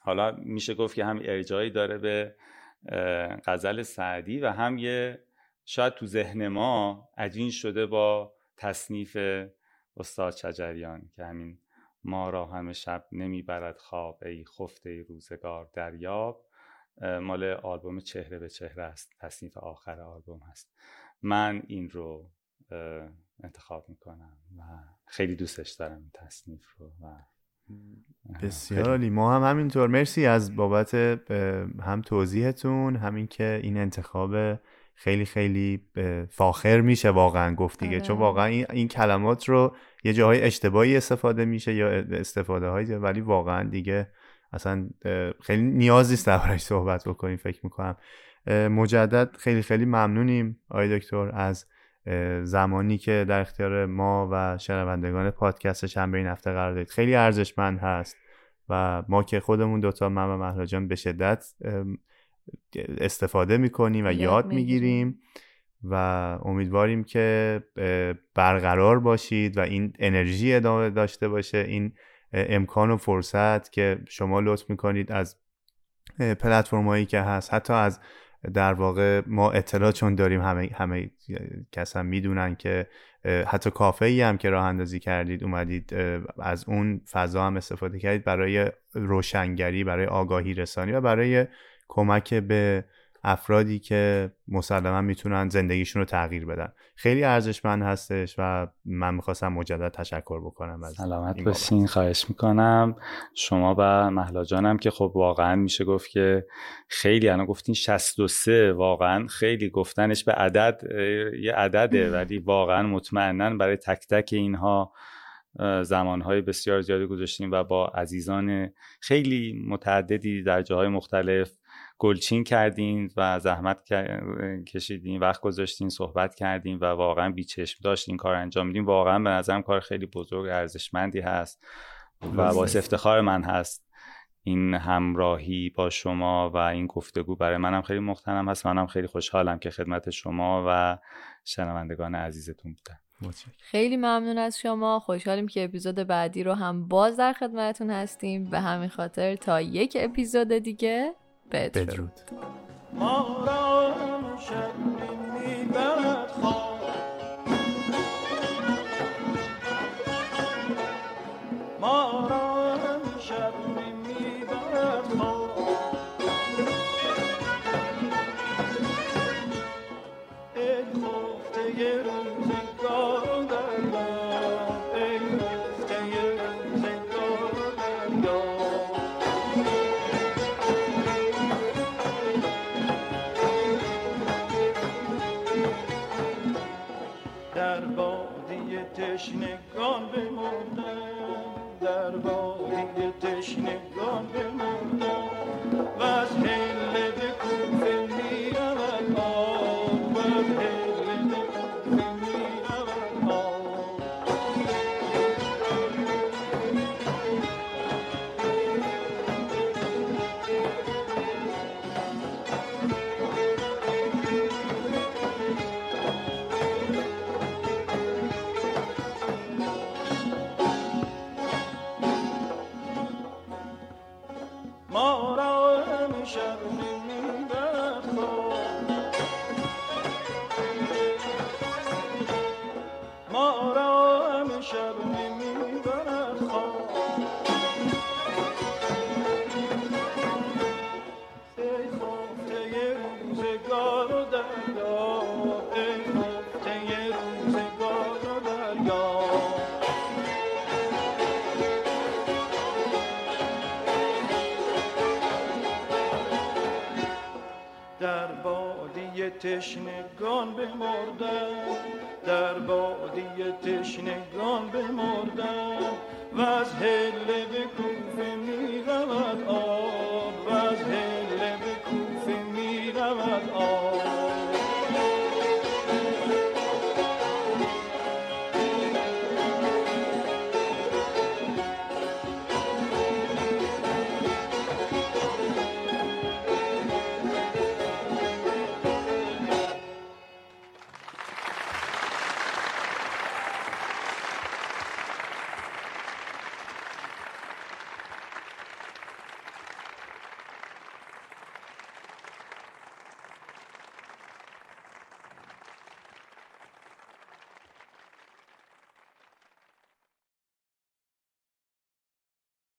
حالا میشه گفت که هم ارجایی داره به غزل سعدی و هم یه شاید تو ذهن ما عجین شده با تصنیف استاد شجریان که همین ما را همه شب نمی‌برد خواب ای خفته روزگار دریاب. مال آلبوم چهره به چهره است تصنیف آخر آلبوم هست. من این رو انتخاب می‌کنم و خیلی دوستش دارم این تصنیف رو و بسیار عالی. ما هم همینطور. مرسی از بابت هم توضیحتون همین که این انتخاب خیلی خیلی فاخر میشه واقعا گفت دیگه. چون آره. واقعا این, کلمات رو یه جاهای اشتباهی استفاده میشه یا استفاده های ولی واقعا دیگه اصلا خیلی نیاز نیست دربارش صحبت بکنیم فکر می‌کنم. مجدد خیلی خیلی ممنونیم آقای دکتر از زمانی که در اختیار ما و شنوندگان پادکست شنبه این هفته قرار دارید خیلی ارزشمند هست و ما که خودمون دوتا من و مهراجان به شدت استفاده می‌کنیم و یاد می‌گیریم. و امیدواریم که برقرار باشید و این انرژی ادامه داشته باشه. این امکان و فرصت که شما لطف می‌کنید از پلتفرم هایی که هست حتی از در واقع ما اطلاع چون داریم همه همه کس هم می‌دونن که حتی کافه ای هم که راه اندازی کردید اومدید از اون فضا هم استفاده کردید برای روشنگری برای آگاهی رسانی و برای کمک به افرادی که مسلما می‌تونن زندگیشون رو تغییر بدن. خیلی ارزشمند هستش و من می‌خواستم مجدد تشکر بکنم از سلامت باشین. خواهش می‌کنم. شما و محلا جانم که خب واقعا میشه گفت که خیلی انا گفتین 63 واقعا خیلی گفتنش به عدد یه عدده ولی واقعا مطمئنا برای تک تک اینها زمانهای بسیار زیادی گذاشتیم و با عزیزان خیلی متعددی در جاهای مختلف گلچین کردین و زحمت کشیدین وقت گذاشتین صحبت کردین و واقعا بیچشم داشت این کار انجام میدین. واقعا به نظرم کار خیلی بزرگ ارزشمندی هست و باعث افتخار من هست این همراهی با شما و این گفتگو برای منم خیلی مختنم هست. منم خیلی خوشحالم که خدمت شما و شنوندگان عزیزتون بودم. خیلی ممنون از شما. خوشحالیم که اپیزود بعدی رو هم باز در خدمتتون هستیم. به همین خاطر تا یک اپیزود دیگه بدرود, بدرود. تشنگان بمردن